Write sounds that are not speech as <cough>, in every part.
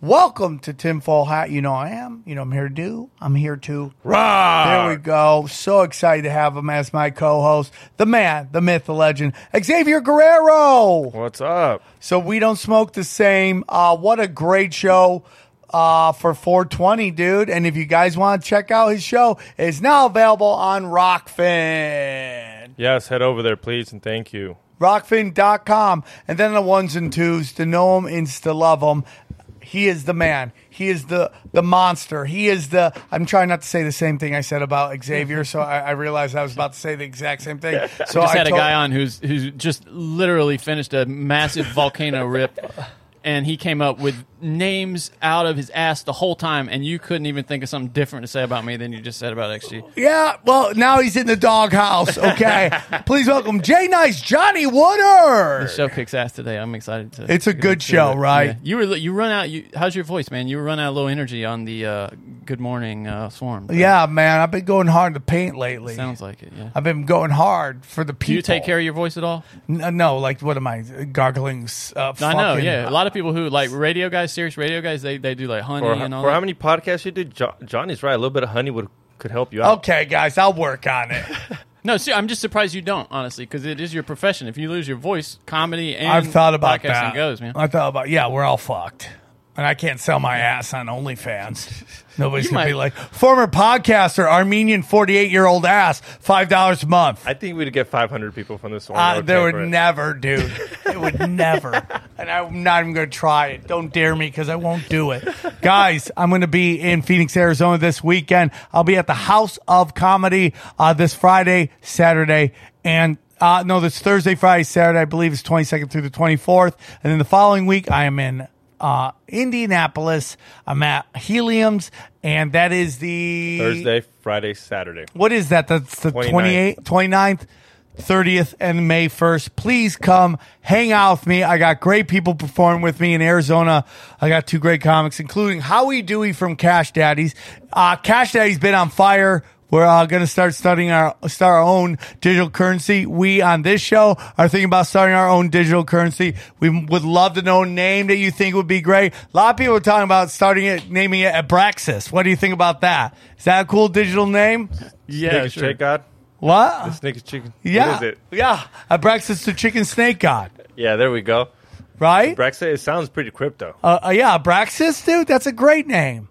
Welcome to Tinfoil Hat. You know I am. You know I'm here to do. I'm here to. There we go. So excited to have him as my co-host, the man, the myth, the legend, Xavier Guerrero. What's up? So we don't smoke the same. Uh, what a great show uh, for 420, dude. And if you guys want to check out his show, it's now available on Rokfin. Yes, head over there, please, and thank you. Rokfin.com. And then the ones and twos to know him and to love him. He is the man. He is the the monster. He is the. I'm trying not to say the same thing I said about Xavier, so I, I realized I was about to say the exact same thing. <laughs> So just I had a guy on who's who's just literally finished a massive volcano rip, and he came up with names out of his ass the whole time, and you couldn't even think of something different to say about me than you just said about XG. Yeah, well, now he's in the doghouse. Okay, <laughs> please welcome Jay Nice, Johnny Woodard. The show kicks ass today. I'm excited to. It's a good show, it. right? Yeah. You were you run out. You how's your voice, man? You run out of low energy on the uh, Good Morning uh, Swarm. Yeah, man, I've been going hard to paint lately. sounds like it. Yeah. I've been going hard for the people. Do you take care of your voice at all? N- no, like what am I gargling? Uh, I know. Yeah, a lot of people who like radio guys, serious radio guys, they, they do like honey For, and all. for that. how many podcasts you do, jo- Johnny's right. A little bit of honey would could help you out. Okay, guys, I'll work on it. <laughs> No, see, I'm just surprised you don't, honestly, because it is your profession. If you lose your voice, comedy and I've thought about podcasting that. goes, man. I thought about yeah, we're all fucked, and I can't sell my ass on OnlyFans. Nobody's You gonna be might- like former podcaster, Armenian, forty-eight year old ass, five dollars a month. I think we'd get 500 people from this one. Uh, there would pay for it. never, dude. It would <laughs> never. And I'm not even going to try it. Don't dare me because I won't do it. Guys, I'm going to be in Phoenix, Arizona this weekend. I'll be at the House of Comedy uh, this Friday, Saturday, and uh, no, this Thursday, Friday, Saturday. I believe it's 22nd through the 24th. And then the following week, I am in uh, Indianapolis. I'm at Helium's, and that is the Thursday, Friday, Saturday. what is that? That's the 29th. 28th, 29th, 30th, and May 1st. Please come hang out with me. I got great people performing with me in Arizona. I got two great comics, including Howie Dewey from Cash Daddies. Uh, Cash Daddy's been on fire. We're uh, going to start studying our start our own digital currency. We on this show are thinking about starting our own digital currency. We would love to know a name that you think would be great. A lot of people are talking about starting it, naming it Abraxas. What do you think about that? Is that a cool digital name? yeah, Snake sure. Shake God. What? The snake is chicken. Yeah. What is it? Yeah. Abraxas the chicken snake god. Yeah, there we go. Right? Brexit. It sounds pretty crypto. Uh, uh, yeah, Abraxas, dude. That's a great name.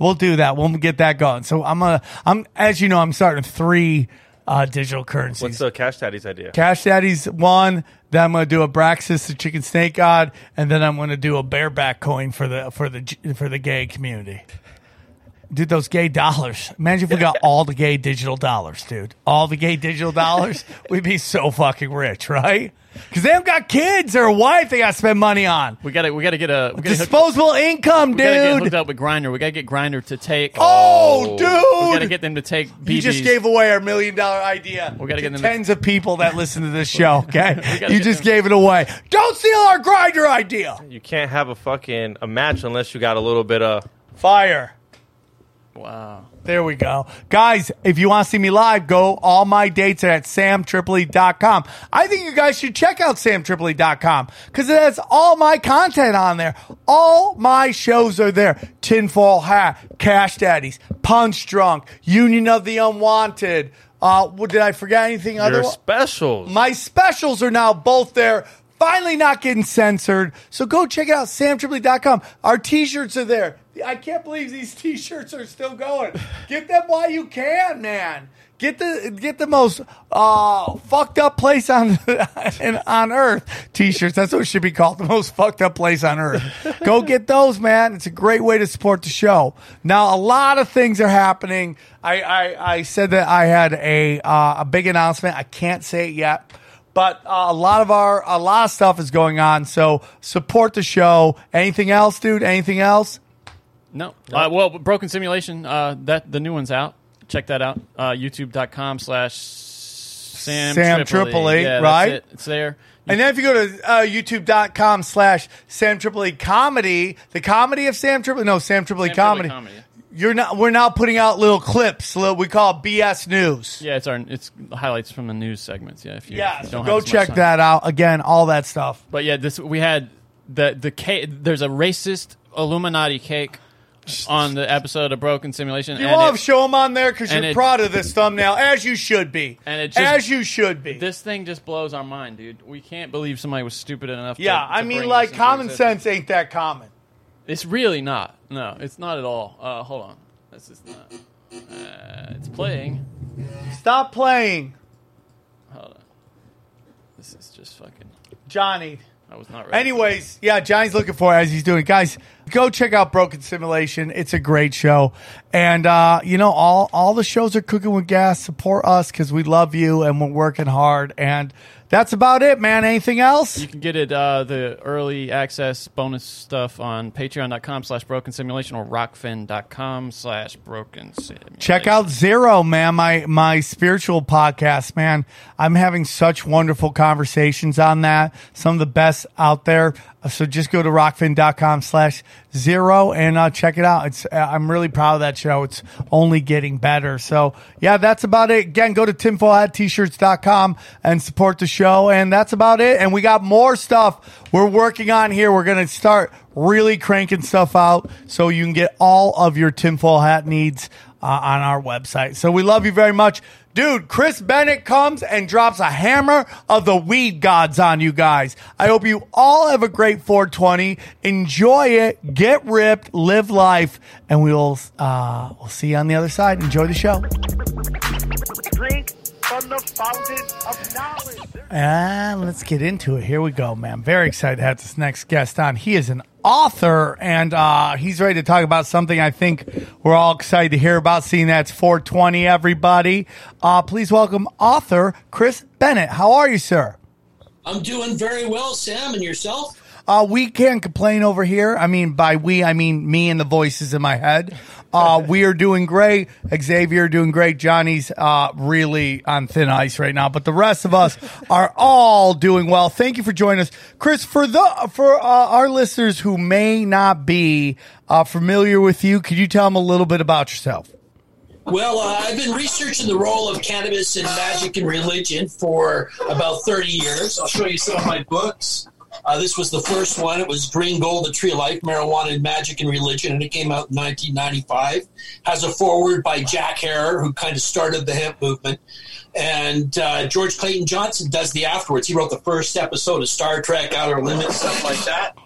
We'll do that. We'll get that going. So I'm gonna. I'm as you know, I'm starting three uh, digital currencies. What's the Cash Daddy's idea? Cash Daddy's one. Then I'm gonna do Abraxas, the chicken snake god, and then I'm gonna do a bareback coin for the for the for the gay community. Dude, those gay dollars. Imagine if we got all the gay digital dollars, dude. All the gay digital dollars. We'd be so fucking rich, right? Because they haven't got kids or a wife they got to spend money on. We got to we got to get a we gotta hook- Disposable income, we gotta get hooked up with Grindr. We got to get Grindr to take. Oh, oh dude. we got to get them to take. BBs. You just gave away our million dollar idea. We gotta get them to- tens of people that listen to this show. <laughs> Okay, you just them- gave it away. Don't steal our Grindr idea. You can't have a fucking a match unless you got a little bit of. Fire. Wow. There we go. Guys, if you want to see me live, go. All my dates are at samtripoli.com. I think you guys should check out samtripoli.com because it has all my content on there. All my shows are there. Tinfoil Hat, Cash Daddies, Punch Drunk, Union of the Unwanted. Uh, what, did I forget anything? Your other? specials. My specials are now both there. Finally, not getting censored. So go check it out, samtripoli.com. Our t shirts are there. I can't believe these t shirts are still going. Get them while you can, man. Get the get the most uh, fucked up place on <laughs> on earth t-shirts. That's what it should be called. The most fucked up place on earth. Go get those, man. It's a great way to support the show. Now, a lot of things are happening. I I, I said that I had a uh, a big announcement. I can't say it yet. But uh, a lot of our a lot of stuff is going on, so support the show. Anything else, dude? Anything else? No. Uh, well, Broken Simulation, uh, that the new one's out. Check that out. Uh, YouTube.com slash Sam, Sam Tripoli. Tripoli, Yeah, right? it. It's there. And then if you go to uh, youtube.com slash Sam Tripoli comedy, the comedy of Sam Tripoli, no, Sam Tripoli Sam comedy. Comedy. You're not. We're now putting out little clips. Little, we call it BS News. Yeah, it's our it's highlights from the news segments. Yeah, if you, Yeah, if you so go have as much check that out. Again, all that stuff. But yeah, this we had the the cake. There's a racist Illuminati cake on the episode of Broken Simulation. You and all it- show them on there because you're it- proud of this thumbnail, as you should be. And it just- as you should be. This thing just blows our mind, dude. We can't believe somebody was stupid enough. to- yeah, to I mean, like common existence. sense ain't that common. It's really not. No, it's not at all. Uh, hold on. This is not. Uh, it's playing. Stop playing, Hold on. This is just fucking. Johnny. I was not ready. Anyways, yeah, Johnny's looking for it as he's doing. Guys, go check out Broken Simulation. It's a great show, and uh, you know all all the shows are cooking with gas. Support us because we love you and we're working hard. And that's about it, man. Anything else? You can get it uh, the early access bonus stuff on patreon.com slash broken simulation or rokfin.com slash broken simulation. Check out Zero, man, my my spiritual podcast, man. I'm having such wonderful conversations on that. Some of the best out there. Uh, So just go to rokfin.com slash zero and uh, check it out. It's uh, I'm really proud of that show. It's only getting better. So yeah, that's about it. Again, go to tinfoilhat-t-shirts.com and support the show. And that's about it. And we got more stuff we're working on here. We're going to start really cranking stuff out so you can get all of your tinfoil hat needs uh, on our website. So we love you very much. Dude, Chris Bennett comes and drops a hammer of the weed gods on you guys. I hope you all have a great 420. Enjoy it, get ripped, live life, and we'll uh, we'll see you on the other side. Enjoy the show. Drink from the fountain of knowledge. And let's get into it. Here we go, man. Very excited to have this next guest on. He is an author and uh, he's ready to talk about something I think we're all excited to hear about, seeing that's 420, everybody. Uh, please welcome author Chris Bennett. How are you, sir? I'm doing very well, Sam, and yourself? Uh, we can't complain over here. I mean, by we, I mean me and the voices in my head. Uh, <laughs> we are doing great. Xavier doing great. Johnny's uh, really on thin ice right now, but the rest of us <laughs> are all doing well. Thank you for joining us, Chris. For the for uh, our listeners who may not be uh, familiar with you, could you tell them a little bit about yourself? Well, uh, I've been researching the role of cannabis in magic and religion for about 30 years. I'll show you some of my books. Uh, this was the first one. It was Green Gold, The Tree of Life, Marijuana and Magic and Religion, and it came out in 1995. Has a foreword by Jack Herer, who kind of started the hemp movement. And uh, George Clayton Johnson does the afterwards. He wrote the first episode of Star Trek, Outer Limits, stuff like that.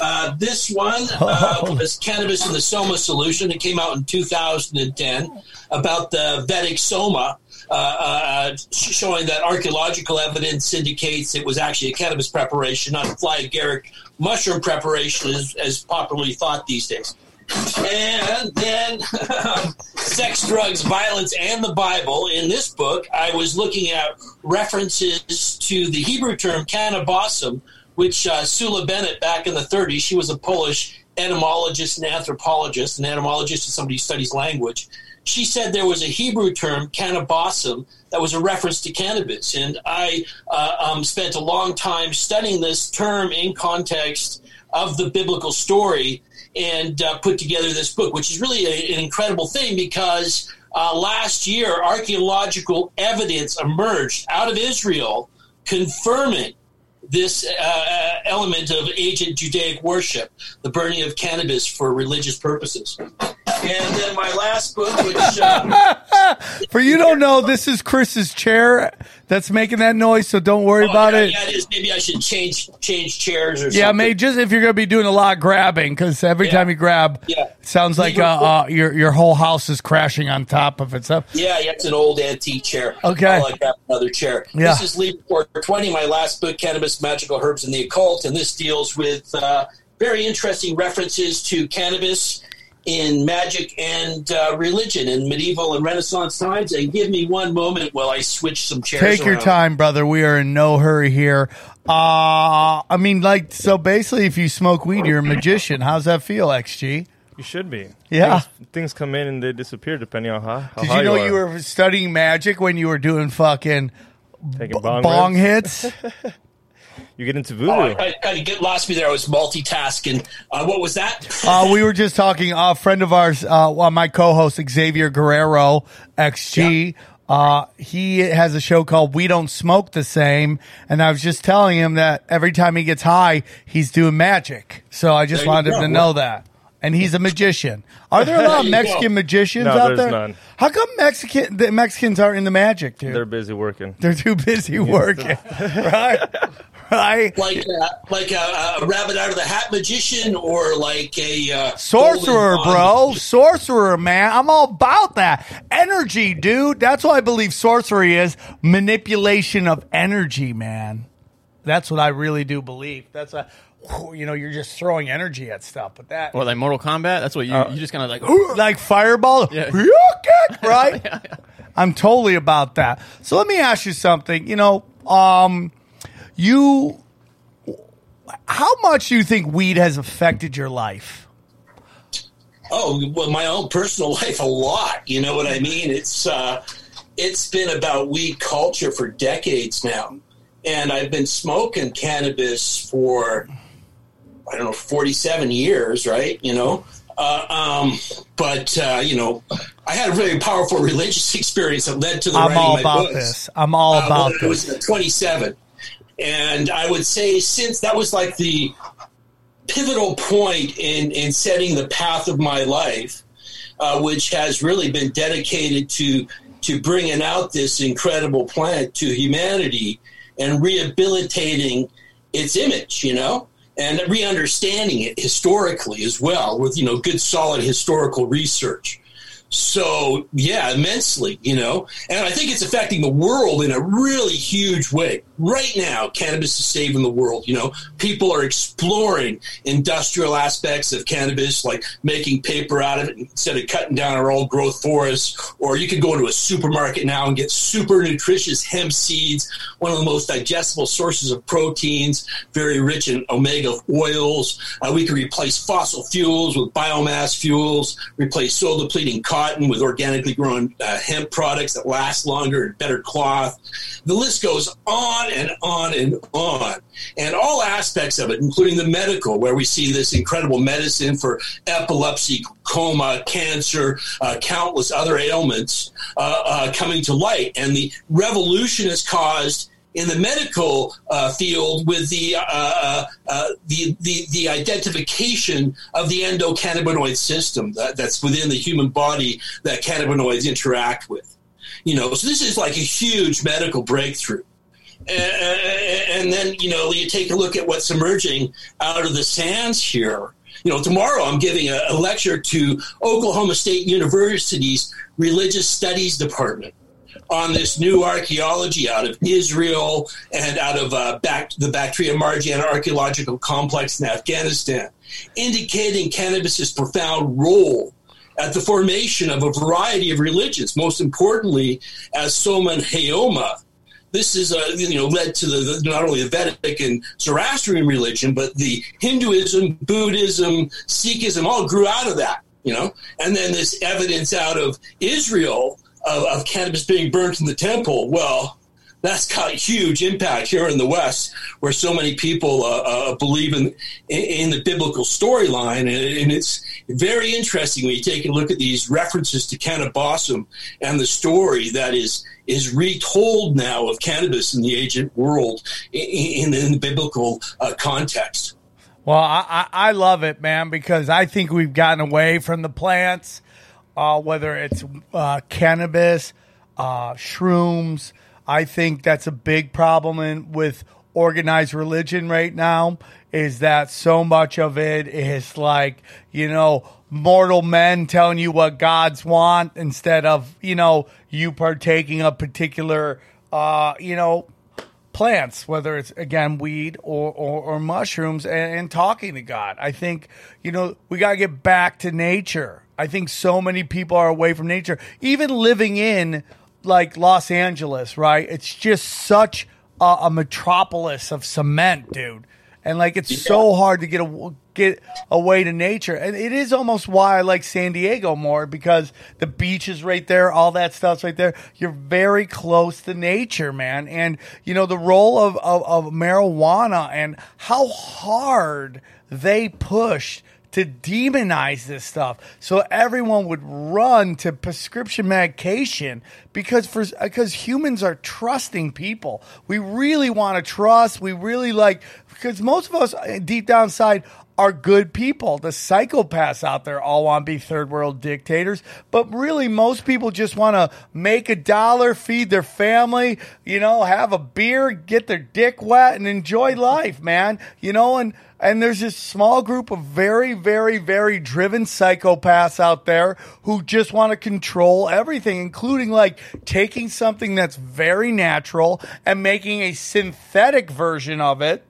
Uh, this one <laughs> uh, was Cannabis and the Soma Solution. It came out in 2010 about the Vedic Soma, uh, uh, showing that archaeological evidence indicates it was actually a cannabis preparation, not a fly agaric mushroom preparation, as, as popularly thought these days. And then <laughs> sex, drugs, violence, and the Bible. In this book, I was looking at references to the Hebrew term kaneh-bosm, which uh, Sula Benet back in the 30s, she was a Polish etymologist and anthropologist. An etymologist is somebody who studies language. She said there was a Hebrew term, kaneh-bosm, that was a reference to cannabis. And I uh, um, spent a long time studying this term in context of the biblical story and uh, put together this book, which is really a, an incredible thing because uh, last year archaeological evidence emerged out of Israel confirming this uh, element of ancient Judaic worship, the burning of cannabis for religious purposes. And then my last book, which <laughs> uh, For you don't know, this is Chris's chair that's making that noise, so don't worry oh, about yeah, it. Yeah, it is. Maybe I should change change chairs or something. Yeah, maybe. Just if you're gonna be doing a lot of grabbing, because every Yeah. time you grab, Yeah. it sounds like uh, uh, your your whole house is crashing on top of itself. Yeah, yeah, it's an old antique chair. Okay. I like that another chair. Yeah. This is Liber 420, my last book, Cannabis, Magical Herbs, and the Occult, and this deals with uh, very interesting references to cannabis in magic and uh, religion in medieval and Renaissance times. And give me one moment while I switch some chairs. Take your around. time, brother. We are in no hurry here. Uh, I mean, like, so basically, if you smoke weed, you're a magician. How's that feel, XG? You should be. Yeah. Things, things come in and they disappear depending on how, how Did you know are. you were studying magic when you were doing fucking taking bong, bong hits? <laughs> You get into voodoo. Oh, I, I kind of get lost me there. I was multitasking. Uh, what was that? uh, we were just talking. A friend of ours, uh, well, my co-host Xavier Guerrero, XG. Uh, he has a show called We Don't Smoke the Same, and I was just telling him that every time he gets high, he's doing magic. So I just There wanted him go. to know that. And he's a magician. Are there a lot of <laughs> Mexican magicians No, out there's there? none. How come Mexican the Mexicans aren't in the magic, dude? They're busy working. They're, too busy <laughs> working, <laughs> right? Right. like uh, like a, a rabbit out of the hat magician, or like a uh, Sorcerer, bro. Sorcerer, man. I'm all about that. Energy, dude. That's what I believe sorcery is manipulation of energy, man. That's what I really do believe. That's a, you know, you're just throwing energy at stuff, but that, Or like Mortal Kombat. That's what you Uh, you just kind of like. <gasps> like fireball, Yeah. <laughs> right? <laughs> I'm totally about that. So let me ask you something. You know, um, you, how much do you think weed has affected your life? Oh, well, my own personal <laughs> life, a lot. You know what I mean? It's uh, it's been about weed culture for decades now, and I've been smoking cannabis for I don't know forty seven years, right? You know, uh, um, but uh, you know, I had a very powerful <laughs> religious experience that led to the I'm writing all of my about books. this. I'm all Uh, about this. It was 27. And I would say since that was like the pivotal point in, in setting the path of my life, uh, which has really been dedicated to to bringing out this incredible plant to humanity and rehabilitating its image, you know, and re-understanding it historically as well with you know good solid historical research. So yeah, immensely, you know, and I think it's affecting the world in a really huge way. Right now, cannabis is saving the world. You know, people are exploring industrial aspects of cannabis, like making paper out of it instead of cutting down our old growth forests. Or you can go into a supermarket now and get super nutritious hemp seeds, one of the most digestible sources of proteins, very rich in omega oils. Uh, we can replace fossil fuels with biomass fuels, replace soil depleting cotton with organically grown uh, hemp products that last longer and better cloth. The list goes on and on and on. And all aspects of it, including the medical, where we see this incredible medicine for epilepsy, coma, cancer, uh, countless other ailments uh, uh, coming to light. And the revolution has caused in the medical uh, field with the, uh, uh, uh, the the the identification of the endocannabinoid system that, that's within the human body that cannabinoids interact with. You know, so this is like a huge medical breakthrough. And, then you know you take a look at what's emerging out of the sands here. You know, tomorrow I'm giving a, a lecture to Oklahoma State University's Religious Studies Department on this new archaeology out of Israel and out of uh, back, the Bactria Margiana archaeological complex in Afghanistan, indicating cannabis's profound role at the formation of a variety of religions, most importantly, as Soma and Haoma. This is, uh, you know, led to the, the, not only the Vedic and Zoroastrian religion, but the Hinduism, Buddhism, Sikhism all grew out of that, you know. And then this evidence out of Israel of, of cannabis being burnt in the temple. Well, that's got a huge impact here in the West, where so many people uh, uh, believe in, in the biblical storyline, and, it's very interesting when you take a look at these references to kaneh-bosm and the story that is is retold now of cannabis in the ancient world in, in, in the biblical uh, context. Well, I, I love it, man, because I think we've gotten away from the plants. Uh, whether it's uh, cannabis, uh, shrooms. I think that's a big problem in, with organized religion right now. Is that so much of it is like you know mortal men telling you what gods want instead of you know you partaking of particular uh, you know plants, whether it's again weed or, or, or mushrooms, and, and talking to God. I think, you know, we got to get back to nature. I think so many people are away from nature. Even living in like Los Angeles, right? It's just such a, a metropolis of cement, dude. And like it's so hard to get a, get away to nature, and it is almost why I like San Diego more because the beach is right there, all that stuff's right there. You're very close to nature, man. And you know the role of of, of marijuana and how hard they pushed to demonize this stuff. So everyone would run to prescription medication because for because humans are trusting people. We really want to trust. We really like because most of us uh, deep down inside are good people. The psychopaths out there all want to be third world dictators, but really most people just want to make a dollar, feed their family, you know, have a beer, get their dick wet and enjoy life, man. You know, and and there's this small group of very, very, very driven psychopaths out there who just want to control everything, including like taking something that's very natural and making a synthetic version of it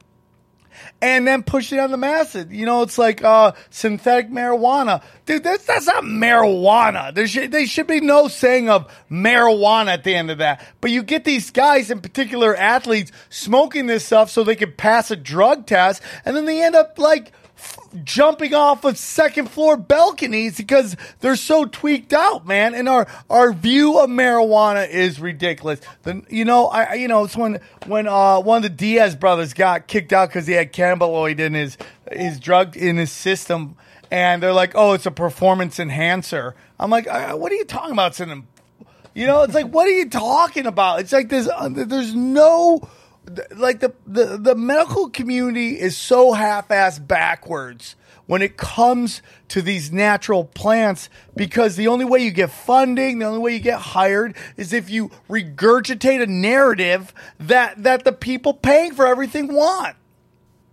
and then push it on the masses. You know, it's like uh, synthetic marijuana, dude. That's that's not marijuana. There should there should be no saying of marijuana at the end of that. But you get these guys, in particular athletes, smoking this stuff so they can pass a drug test, and then they end up like jumping off of second floor balconies because they're so tweaked out, man. And our our view of marijuana is ridiculous. The, you know, I you know it's when when uh, one of the Diaz brothers got kicked out because he had cannabinoid in his his drug in his system, and they're like, oh, it's a performance enhancer. I'm like, uh, what are you talking about? It's an, you know, it's like, what are you talking about? It's like there's uh, there's no like the, the the medical community is so half-ass backwards when it comes to these natural plants because the only way you get funding, the only way you get hired is if you regurgitate a narrative that that the people paying for everything want.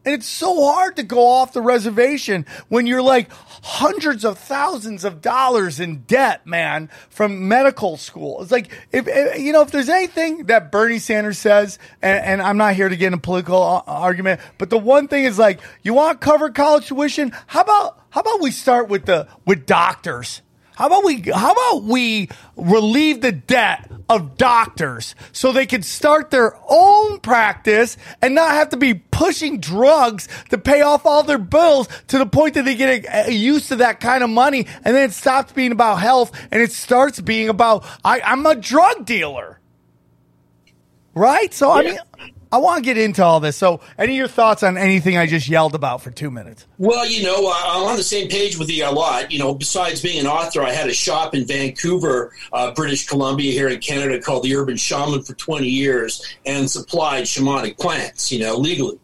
And it's so hard to go off the reservation when you're like hundreds of thousands of dollars in debt, man, from medical school. It's like, if, if you know, if there's anything that Bernie Sanders says, and, and I'm not here to get in a political uh, argument, but the one thing is like, you want to cover college tuition? How about, how about we start with the, with doctors? How about we how about we relieve the debt of doctors so they can start their own practice and not have to be pushing drugs to pay off all their bills to the point that they get uh, used to that kind of money and then it stops being about health and it starts being about I, I'm a drug dealer. Right? So I mean I want to get into all this. So, any of your thoughts on anything I just yelled about for two minutes? Well, you know, uh, I'm on the same page with you a lot. You know, besides being an author, I had a shop in Vancouver, uh, British Columbia, here in Canada, called the Urban Shaman for 20 years, and supplied shamanic plants, you know, legally.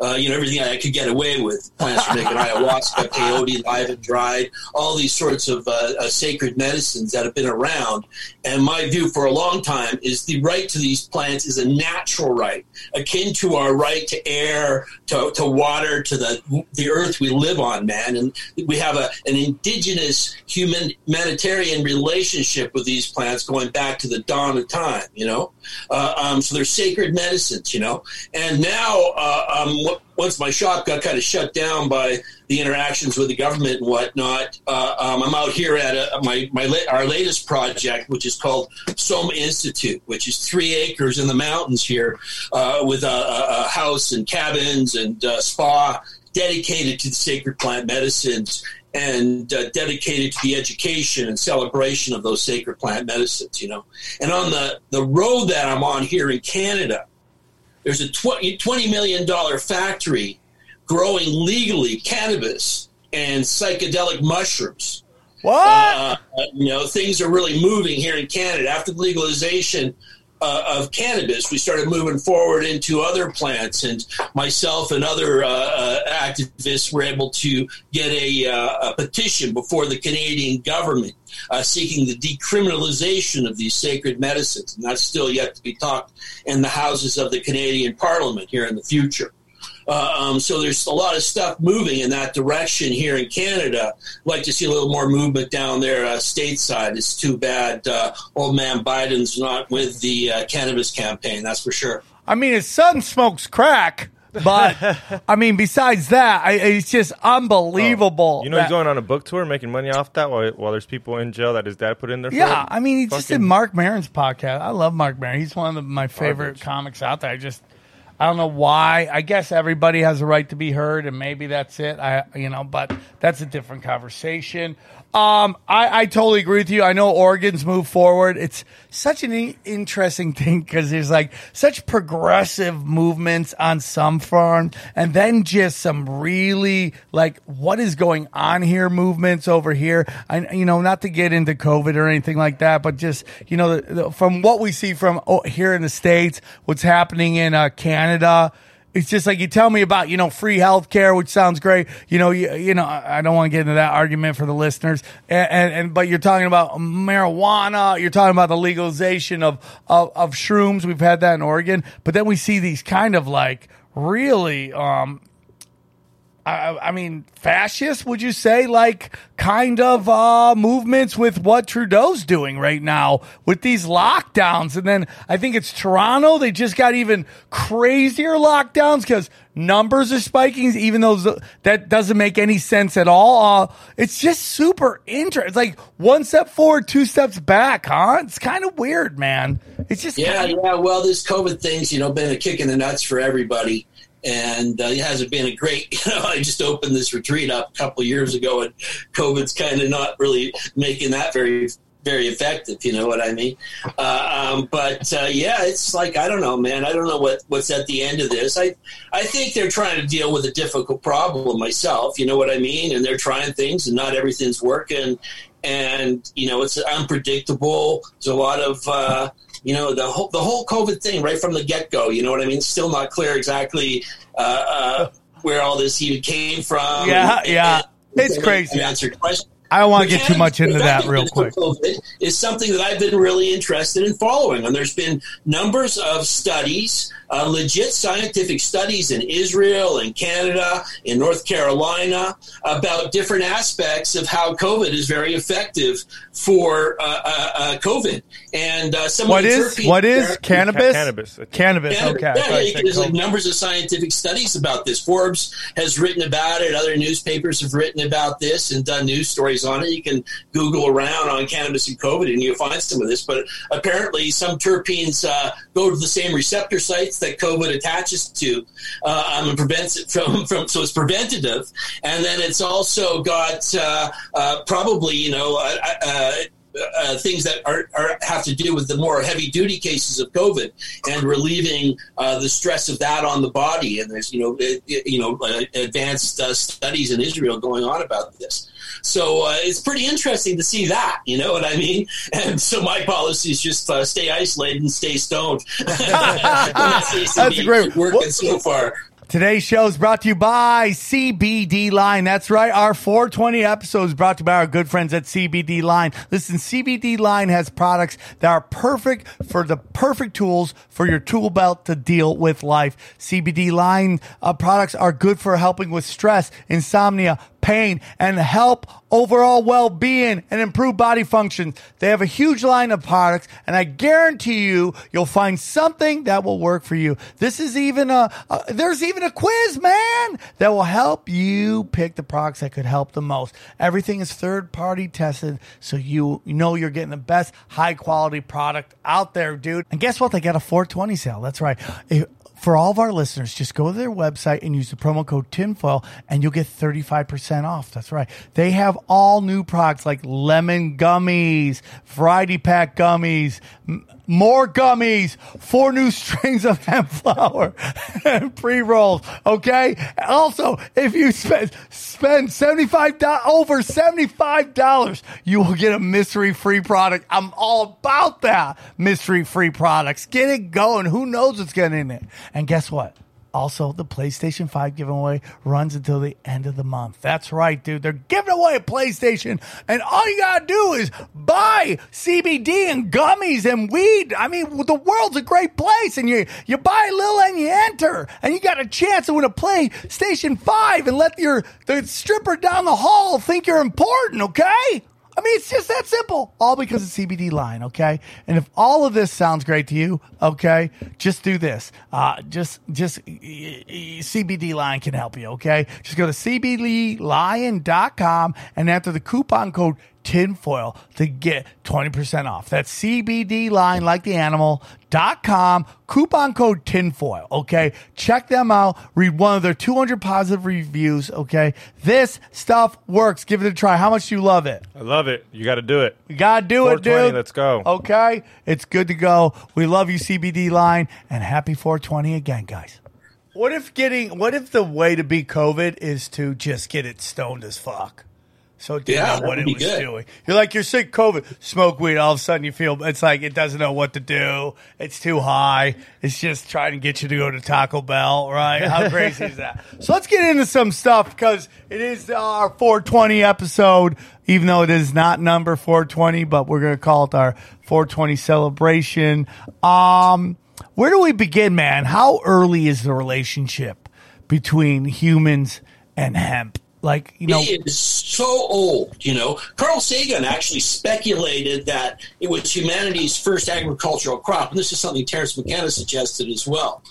Uh, you know, everything I could get away with. Plants for making ayahuasca, <laughs> peyote, live and dried, all these sorts of uh, uh, sacred medicines that have been around. And my view for a long time is the right to these plants is a natural right, akin to our right to air, to, to water, to the the earth we live on, man. And we have a, an indigenous human humanitarian relationship with these plants going back to the dawn of time, you know? Uh, um, so they're sacred medicines, you know? And now, uh, um, once my shop got kind of shut down by the interactions with the government and whatnot, uh, um, I'm out here at a, my, my our latest project, which is called Soma Institute, which is three acres in the mountains here uh, with a, a, house and cabins and uh, spa dedicated to the sacred plant medicines and uh, dedicated to the education and celebration of those sacred plant medicines, you know. And on the, the road that I'm on here in Canada, there's a $20, $20 million factory growing legally cannabis and psychedelic mushrooms. What? Uh, you know, things are really moving here in Canada. After legalization, uh, of cannabis, we started moving forward into other plants, and myself and other uh, uh, activists were able to get a, uh, a petition before the Canadian government uh, seeking the decriminalization of these sacred medicines, and that's still yet to be talked in the houses of the Canadian Parliament here in the future. Uh, um, so there's a lot of stuff moving in that direction here in Canada. I'd like to see a little more movement down there uh, stateside. It's too bad uh, old man Biden's not with the uh, cannabis campaign. That's for sure. I mean, his son smokes crack, but <laughs> I mean, besides that, I, it's just unbelievable. You know that- he's going on a book tour, making money off that while, while there's people in jail that his dad put in there. Yeah, him? I mean, he just did Marc Maron's podcast. I love Marc Maron. He's one of the, my favorite Garbage. comics out there. I just, I don't know why. I guess everybody has a right to be heard, and maybe that's it. I, you know, but that's a different conversation. Um, I, I totally agree with you. I know Oregon's moved forward. It's such an i- interesting <laughs> thing because there's like such progressive movements on some farms, and then just some really like what is going on here movements over here. I, you know, not to get into COVID or anything like that, but just you know, the, the, from what we see from oh, here in the states, what's happening in uh, Canada. It's just like you tell me about, you know, free health care, which sounds great. You know, you, you know, I don't want to get into that argument for the listeners. And, and, and but you're talking about marijuana. You're talking about the legalization of, of, of shrooms. We've had that in Oregon. But then we see these kind of like really, um, I, I mean, fascist, would you say, like kind of uh, movements with what Trudeau's doing right now with these lockdowns? And then I think it's Toronto. They just got even crazier lockdowns because numbers are spiking, even though that doesn't make any sense at all. Uh, it's just super interesting. It's like one step forward, two steps back, huh? It's kind of weird, man. It's just Yeah, kinda- yeah. Well, this COVID thing's you know been a kick in the nuts for everybody, and uh, it hasn't been a great. <laughs> You know, I just opened this retreat up a couple years ago, and COVID's kind of not really making that very very effective. You know what I mean? Uh, um, but uh, yeah, it's like I don't know, man. I don't know what what's at the end of this. I I think they're trying to deal with a difficult problem myself. You know what I mean? And they're trying things, and not everything's working. And you know, it's unpredictable. There's a lot of uh, you know the whole the whole COVID thing right from the get go. You know what I mean? Still not clear exactly uh, uh, where all this even came from. Yeah, and- yeah. and- It's and crazy. Answered questions. I don't want to get too much into that real quick. COVID is something that I've been really interested in following, and there's been numbers of studies, uh, legit scientific studies in Israel and Canada, in North Carolina, about different aspects of how COVID is very effective for uh, uh, uh, COVID. And uh, some What of the is terpenes what is there- cannabis? cannabis. Cannabis. yeah, Okay. Yeah, yeah, you you said can- there's like numbers of scientific studies about this. Forbes has written about it. Other newspapers have written about this and done news stories on it. You can Google around on cannabis and COVID, and you'll find some of this. But apparently, some terpenes uh, go to the same receptor sites that COVID attaches to, uh, um, and prevents <laughs> it from, from. So it's preventative, and then it's also got uh, uh, probably you know. Uh, uh, uh, things that are, are have to do with the more heavy duty cases of COVID and relieving uh, the stress of that on the body. And there's you know it, it- you know uh, advanced uh, studies in Israel going on about this. So uh, it's pretty interesting to see that. You know what I mean? <laughs> And so my policy is just uh, stay isolated and stay stoned. That seems to That's be great. Working What- so far. Today's show is brought to you by CBD Lion. That's right. Our 420 episode is brought to you by our good friends at CBD Lion. Listen, CBD Lion has products that are perfect for the perfect tools for your tool belt to deal with life. CBD Lion uh, products are good for helping with stress, insomnia, pain, and help overall well-being and improve body function. They have a huge line of products, and I guarantee you, you'll find something that will work for you. This is even a, a there's even a quiz, man, that will help you pick the products that could help the most. Everything is third-party tested, so you know you're getting the best high-quality product out there, dude. And guess what? They got a 420 sale. That's right. For all of our listeners, just go to their website and use the promo code tinfoil and you'll get 35% off. That's right. They have all new products like lemon gummies, variety pack gummies, more gummies, four new <laughs> strings of hemp flower, and pre rolls. Okay. Also, if you spend spend seventy five over seventy five dollars, you will get a mystery free product. I'm all about that mystery free products. Get it going. Who knows what's getting in it? And guess what? Also, the PlayStation 5 giveaway runs until the end of the month. That's right, dude. They're giving away a PlayStation, and all you gotta do is buy CBD and gummies and weed. I mean, the world's a great place, and you you buy a little and you enter, and you got a chance to win a PlayStation 5 and let your the stripper down the hall think you're important, okay? I mean, it's just that simple. All because of CBD lion, okay? And if all of this sounds great to you, okay, just do this. Uh, just, just CBD lion can help you, okay? Just go to CBDlion.com and enter the coupon code tinfoil to get 20% off. That's CBD lion like the animal dot com coupon code tinfoil. Okay. Check them out. Read one of their 200 positive reviews. Okay. This stuff works. Give it a try. How much do you love it? I love it. You got to do it. You gotta do it, dude. let's go. Okay. It's good to go. We love you, CBD lion, and happy 420 again, guys. What if getting, what if the way to beat COVID is to just get it stoned as fuck? So it didn't Yeah, what it was good. doing. You're like, you're sick COVID, smoke weed, all of a sudden you feel, it's like it doesn't know what to do. It's too high. It's just trying to get you to go to Taco Bell, right? How <laughs> crazy is that? So let's get into some stuff because it is our 420 episode, even though it is not number 420, but we're going to call it our 420 celebration. Um, where do we begin, man? How early is the relationship between humans and hemp? Like, you know, it is so old, you know. Carl Sagan actually speculated that it was humanity's first agricultural crop, and this is something Terence McKenna suggested as well.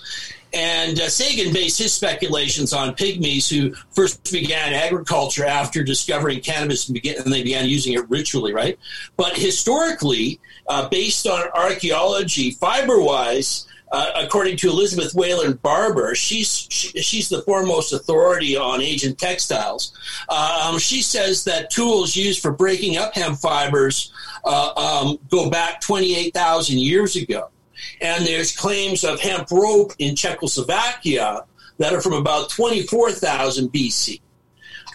And uh, Sagan based his speculations on pygmies who first began agriculture after discovering cannabis and, and they began using it ritually, right? But historically, uh, based on archaeology, fiber wise, uh, according to Elizabeth Wayland Barber, she's she, she's the foremost authority on ancient textiles. Um, she says that tools used for breaking up hemp fibers uh, um, go back 28,000 years ago. And there's claims of hemp rope in Czechoslovakia that are from about 24,000 BC.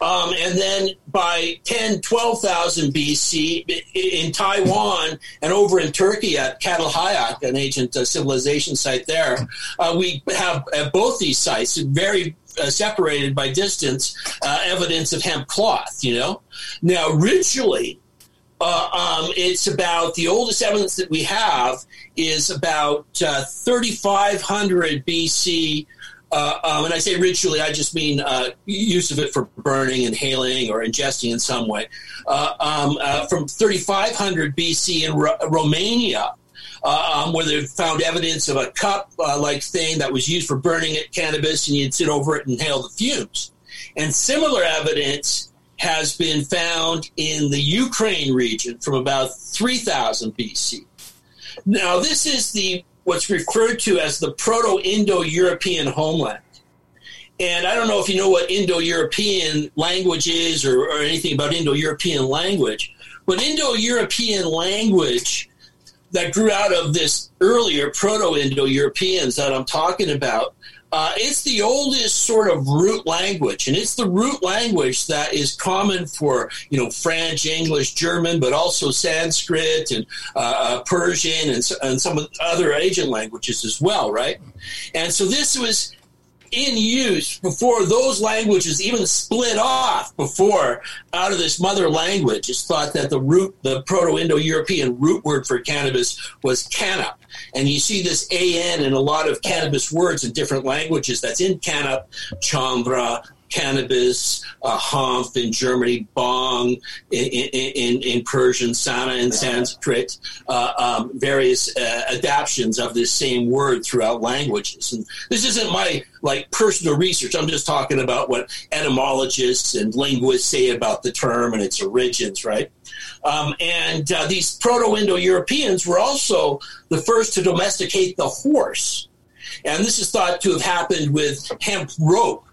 Um, and then by 10, 12,000 BC in Taiwan and over in Turkey at Çatalhöyük, an ancient uh, civilization site there, uh, we have at both these sites very uh, separated by distance uh, evidence of hemp cloth, you know? Now, ritually, uh, um, it's about the oldest evidence that we have is about uh, 3,500 BC. Uh, um, and I say ritually, I just mean uh, use of it for burning, inhaling, or ingesting in some way. Uh, um, uh, from 3,500 BC in Ro- Romania, uh, um, where they found evidence of a cup-like thing that was used for burning cannabis, and you'd sit over it and inhale the fumes. And similar evidence has been found in the Ukraine region from about 3000 BC. Now, this is the what's referred to as the Proto-Indo-European homeland. And I don't know if you know what Indo-European language is or, or anything about Indo-European language, but Indo-European language that grew out of this earlier Proto-Indo-Europeans that I'm talking about uh, it's the oldest sort of root language, and it's the root language that is common for you know French, English, German, but also Sanskrit and uh, Persian and, and some other Asian languages as well, right? And so this was in use before those languages even split off before out of this mother language. It's thought that the root the proto-indo-european root word for cannabis was canop and you see this an in a lot of cannabis words in different languages. That's in canop chandra cannabis, uh, in Germany, bong in, in, in, Persian, sana in Sanskrit, uh, um, various uh, adaptions of this same word throughout languages. And this isn't my like personal research. I'm just talking about what etymologists and linguists say about the term and its origins, right? Um, and uh, these Proto-Indo-Europeans were also the first to domesticate the horse. And this is thought to have happened with hemp rope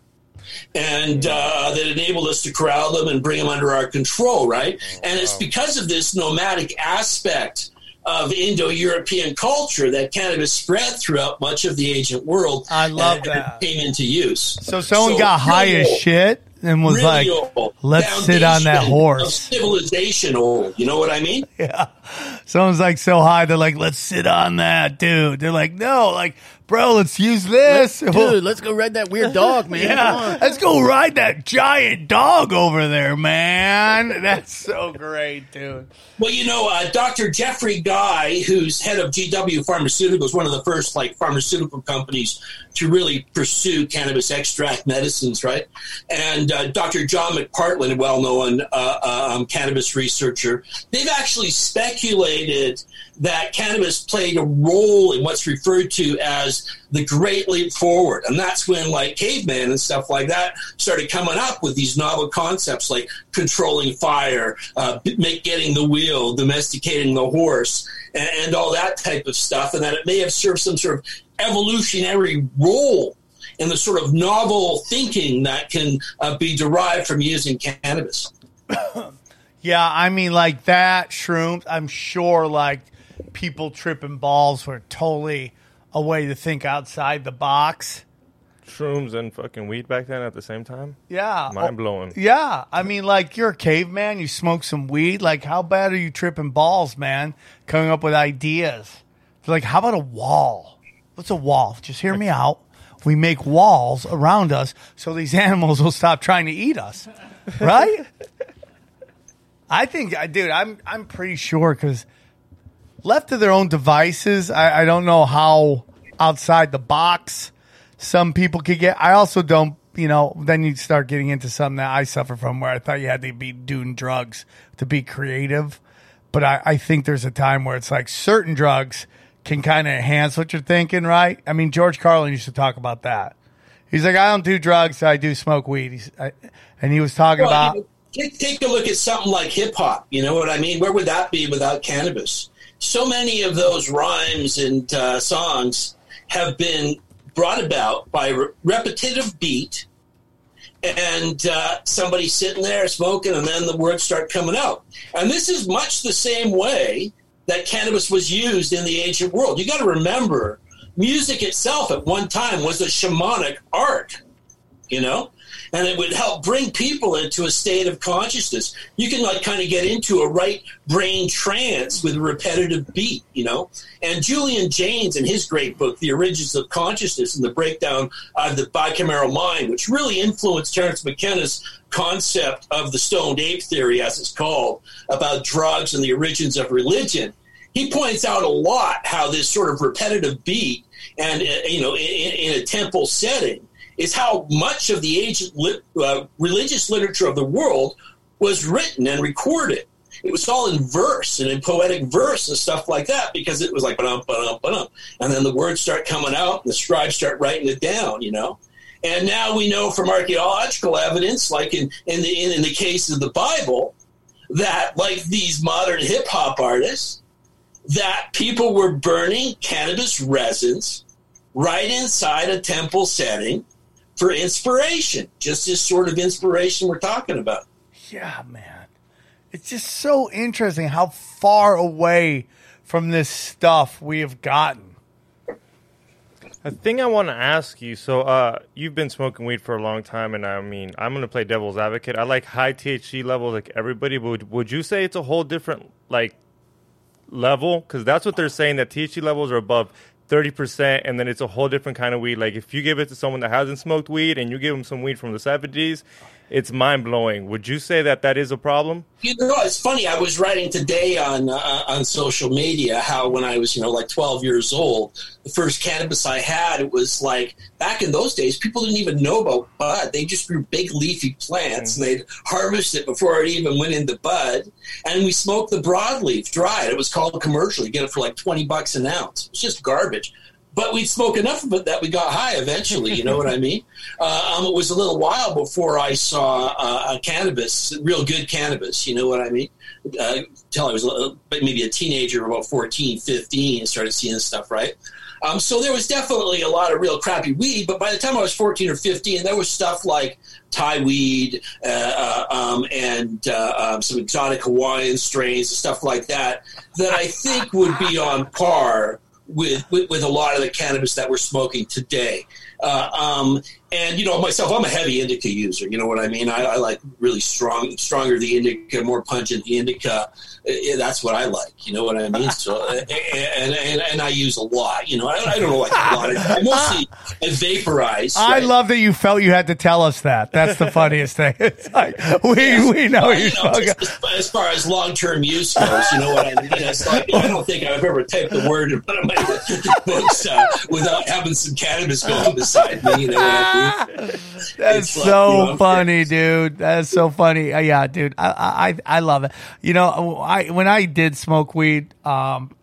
and uh, that enabled us to corral them and bring them under our control, right? And it's because of this nomadic aspect of Indo-European culture that cannabis spread throughout much of the ancient world. I love that. came into use. So someone So, got high as shit and was like, "Let's sit on that horse." Civilization old. You know what I mean? <laughs> Yeah. Someone's like so high, they're like, let's sit on that, dude. They're like, no, like, bro, let's use this. Dude, let's go ride that weird dog, <laughs> man. Yeah. Let's go ride that giant dog over there, man. <laughs> That's so great, dude. Well, you know, uh, Dr. Geoffrey Guy, who's head of GW Pharmaceuticals, one of the first like pharmaceutical companies to really pursue cannabis extract medicines, right? And uh, Dr. John McPartland, a well-known uh, uh, um, cannabis researcher, they've actually speculated that cannabis played a role in what's referred to as the Great Leap Forward, and that's when like caveman and stuff like that started coming up with these novel concepts like controlling fire, uh, getting the wheel, domesticating the horse, and, and all that type of stuff, and that it may have served some sort of evolutionary role in the sort of novel thinking that can uh, be derived from using cannabis. <coughs> Yeah, I mean, like that shrooms, I'm sure like people tripping balls were totally a way to think outside the box. Shrooms and fucking weed back then at the same time. Yeah. Oh, Mind blowing. Yeah, I mean, like you're a caveman. You smoke some weed. Like, how bad are you tripping balls, man? Coming up with ideas. It's like, how about a wall? What's a wall? Just hear me out. We make walls around us so these <laughs> animals will stop trying to eat us, right? <laughs> I think, I dude, I'm I'm pretty sure because left to their own devices, I, I don't know how outside the box some people could get. I also don't, you know, then you start getting into something that I suffer from where I thought you had to be doing drugs to be creative. But I, I think there's a time where it's like certain drugs can kind of enhance what you're thinking, right? I mean, George Carlin used to talk about that. He's like, I don't do drugs, I do smoke weed. He's, I, and he was talking Well, about. you know, take, take a look at something like hip hop. You know what I mean? Where would that be without cannabis? So many of those rhymes and uh, songs have been brought about by re- repetitive beat and uh, somebody sitting there smoking, and then the words start coming out. And this is much the same way that cannabis was used in the ancient world. You got to remember, music itself at one time was a shamanic art, you know? And it would help bring people into a state of consciousness. You can like kind of get into a right brain trance with a repetitive beat, you know. And Julian Jaynes in his great book, The Origins of Consciousness and the Breakdown of the Bicameral Mind, which really influenced Terence McKenna's concept of the stoned ape theory, as it's called, about drugs and the origins of religion. He points out a lot how this sort of repetitive beat and, uh, you know, in, in a temple setting is how much of the ancient lit, uh, religious literature of the world was written and recorded. It was all in verse and in poetic verse and stuff like that because it was like ba-dum, ba-dum, ba-dum. and then the words start coming out and the scribes start writing it down, you know. And now we know from archaeological evidence, like in in the in, in the case of the Bible, that like these modern hip hop artists, that people were burning cannabis resins right inside a temple setting for inspiration, just this sort of inspiration we're talking about. Yeah, man. It's just so interesting how far away from this stuff we have gotten. A thing I want to ask you. So, uh, you've been smoking weed for a long time, and I mean, I'm going to play devil's advocate. I like high THC levels, like everybody. But would, would you say it's a whole different like level? Because that's what they're saying that THC levels are above thirty percent, and then it's a whole different kind of weed. Like if you give it to someone that hasn't smoked weed, and you give them some weed from the seventies, it's mind blowing. Would you say that that is a problem? You know, it's funny. I was writing today on uh, on social media how when I was you know like 12 years old, the first cannabis I had it was like back in those days people didn't even know about bud. They just grew big leafy plants and they'd harvest it before it even went into bud. And we smoked the broadleaf dried. It was called commercial. You get it for like 20 bucks an ounce. It's just garbage. But we'd smoke enough of it that we got high eventually. You know what I <laughs> mean? Uh, um, it was a little while before I saw uh, a cannabis, real good cannabis. You know what I mean? Uh, Until I was maybe a teenager, about 14, 15, and started seeing stuff, right? Um, so there was definitely a lot of real crappy weed. But by the time I was 14 or 15, there was stuff like Thai weed uh, uh, um, and uh, um, some exotic Hawaiian strains and stuff like that that I think would be on par with, with, with a lot of the cannabis that we're smoking today. Uh, um, and you know myself, I'm a heavy indica user. You know what I mean? I, I like really strong, stronger the indica, more pungent the indica. Uh, that's what I like. You know what I mean? So, <laughs> and, and, and I use a lot. You know, I, I don't know like a lot. I mostly <laughs> I vaporize. I right? love that you felt you had to tell us that. That's the funniest thing. <laughs> It's like we we know Well, you know, just as, far as long term use goes, you know what I mean. It's like I don't think I've ever typed the word in one of my books uh, without having some cannabis going beside me. You know what I mean? That's like, so know, funny, dude. That's so funny. Uh, yeah, dude. I, I I love it. You know, I when I did smoke weed, um,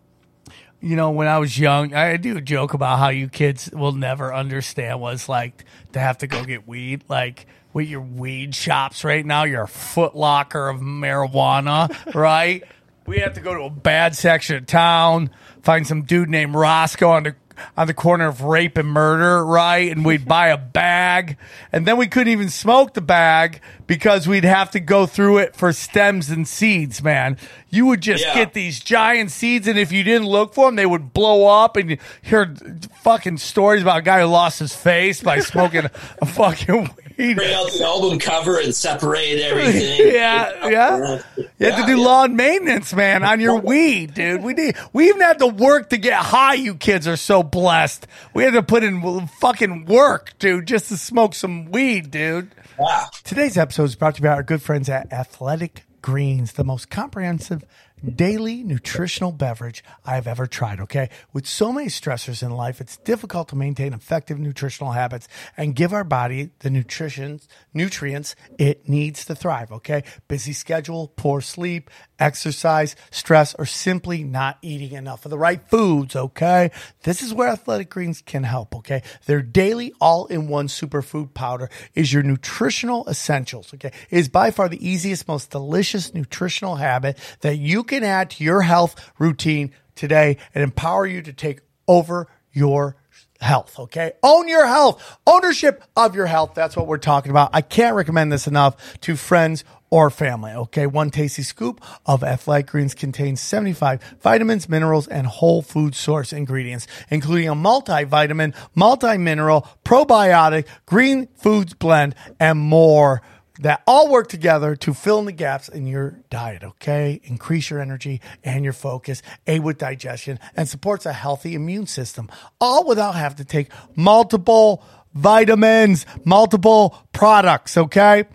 you know, when I was young, I do a joke about how you kids will never understand what it's like to have to go get weed. Like with your weed shops right now, you're a foot locker of marijuana, <laughs> right? We have to go to a bad section of town, find some dude named Roscoe on the on the corner of rape and murder, right? And we'd buy a bag, and then we couldn't even smoke the bag because we'd have to go through it for stems and seeds. Man, you would just Yeah. get these giant seeds, and if you didn't look for them, they would blow up. And you hear fucking stories about a guy who lost his face by smoking <laughs> a fucking Bring out the album cover and separate <laughs> everything. Yeah, yeah. You have to do yeah. lawn maintenance, man, on your weed, dude. We need. We even had to work to get high. You kids are so blessed. We had to put in fucking work, dude, just to smoke some weed, dude. Wow. Today's episode is brought to you by our good friends at Athletic Greens, the most comprehensive daily nutritional beverage I have ever tried. Okay. With so many stressors in life, it's difficult to maintain effective nutritional habits and give our body the nutrition, nutrients it needs to thrive. Okay. Busy schedule, poor sleep, exercise, stress, or simply not eating enough of the right foods. Okay. This is where Athletic Greens can help. Okay. Their daily all in one superfood powder is your nutritional essentials. Okay. It is by far the easiest, most delicious nutritional habit that you can add to your health routine today and empower you to take over your health. Okay. Own your health, ownership of your health. That's what we're talking about. I can't recommend this enough to friends or family. Okay. One tasty scoop of Athletic Greens contains 75 vitamins, minerals, and whole food source ingredients, including a multivitamin, multi-mineral, probiotic, green foods blend, and more that all work together to fill in the gaps in your diet, okay? Increase your energy and your focus, aid with digestion, and supports a healthy immune system, all without having to take multiple vitamins, multiple products, okay?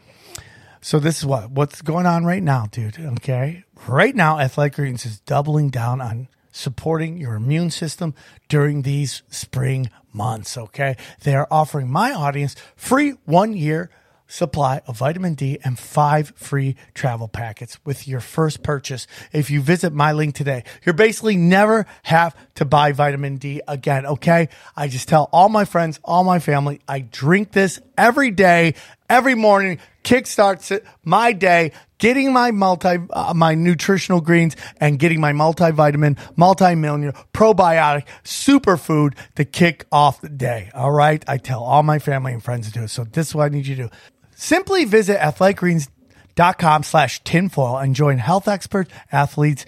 So this is what what's going on right now, dude. Okay, right now, Athletic Greens is doubling down on supporting your immune system during these spring months. Okay, they are offering my audience free one year supply of vitamin D and five free travel packets with your first purchase. If you visit my link today, you're basically never have to buy vitamin D again. Okay. I just tell all my friends, all my family, I drink this every day, every morning, kickstarts my day, getting my multi, uh, my nutritional greens and getting my multivitamin, multi-mineral, probiotic, superfood to kick off the day. All right. I tell all my family and friends to do it. So this is what I need you to do. Simply visit athleticgreens.com slash tinfoil and join health experts, athletes,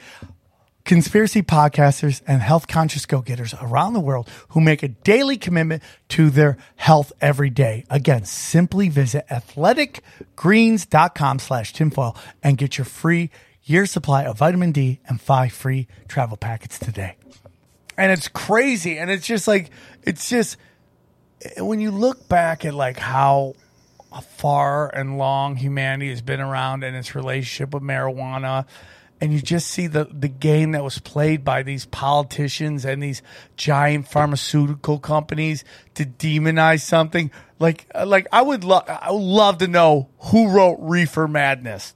conspiracy podcasters, and health conscious go getters around the world who make a daily commitment to their health every day. Again, simply visit athleticgreens.com slash tinfoil and get your free year supply of vitamin D and five free travel packets today. And it's crazy. And it's just like, it's just, when you look back at like how far and long humanity has been around in its relationship with marijuana and you just see the the game that was played by these politicians and these giant pharmaceutical companies to demonize something like like I would love I would love to know who wrote Reefer Madness.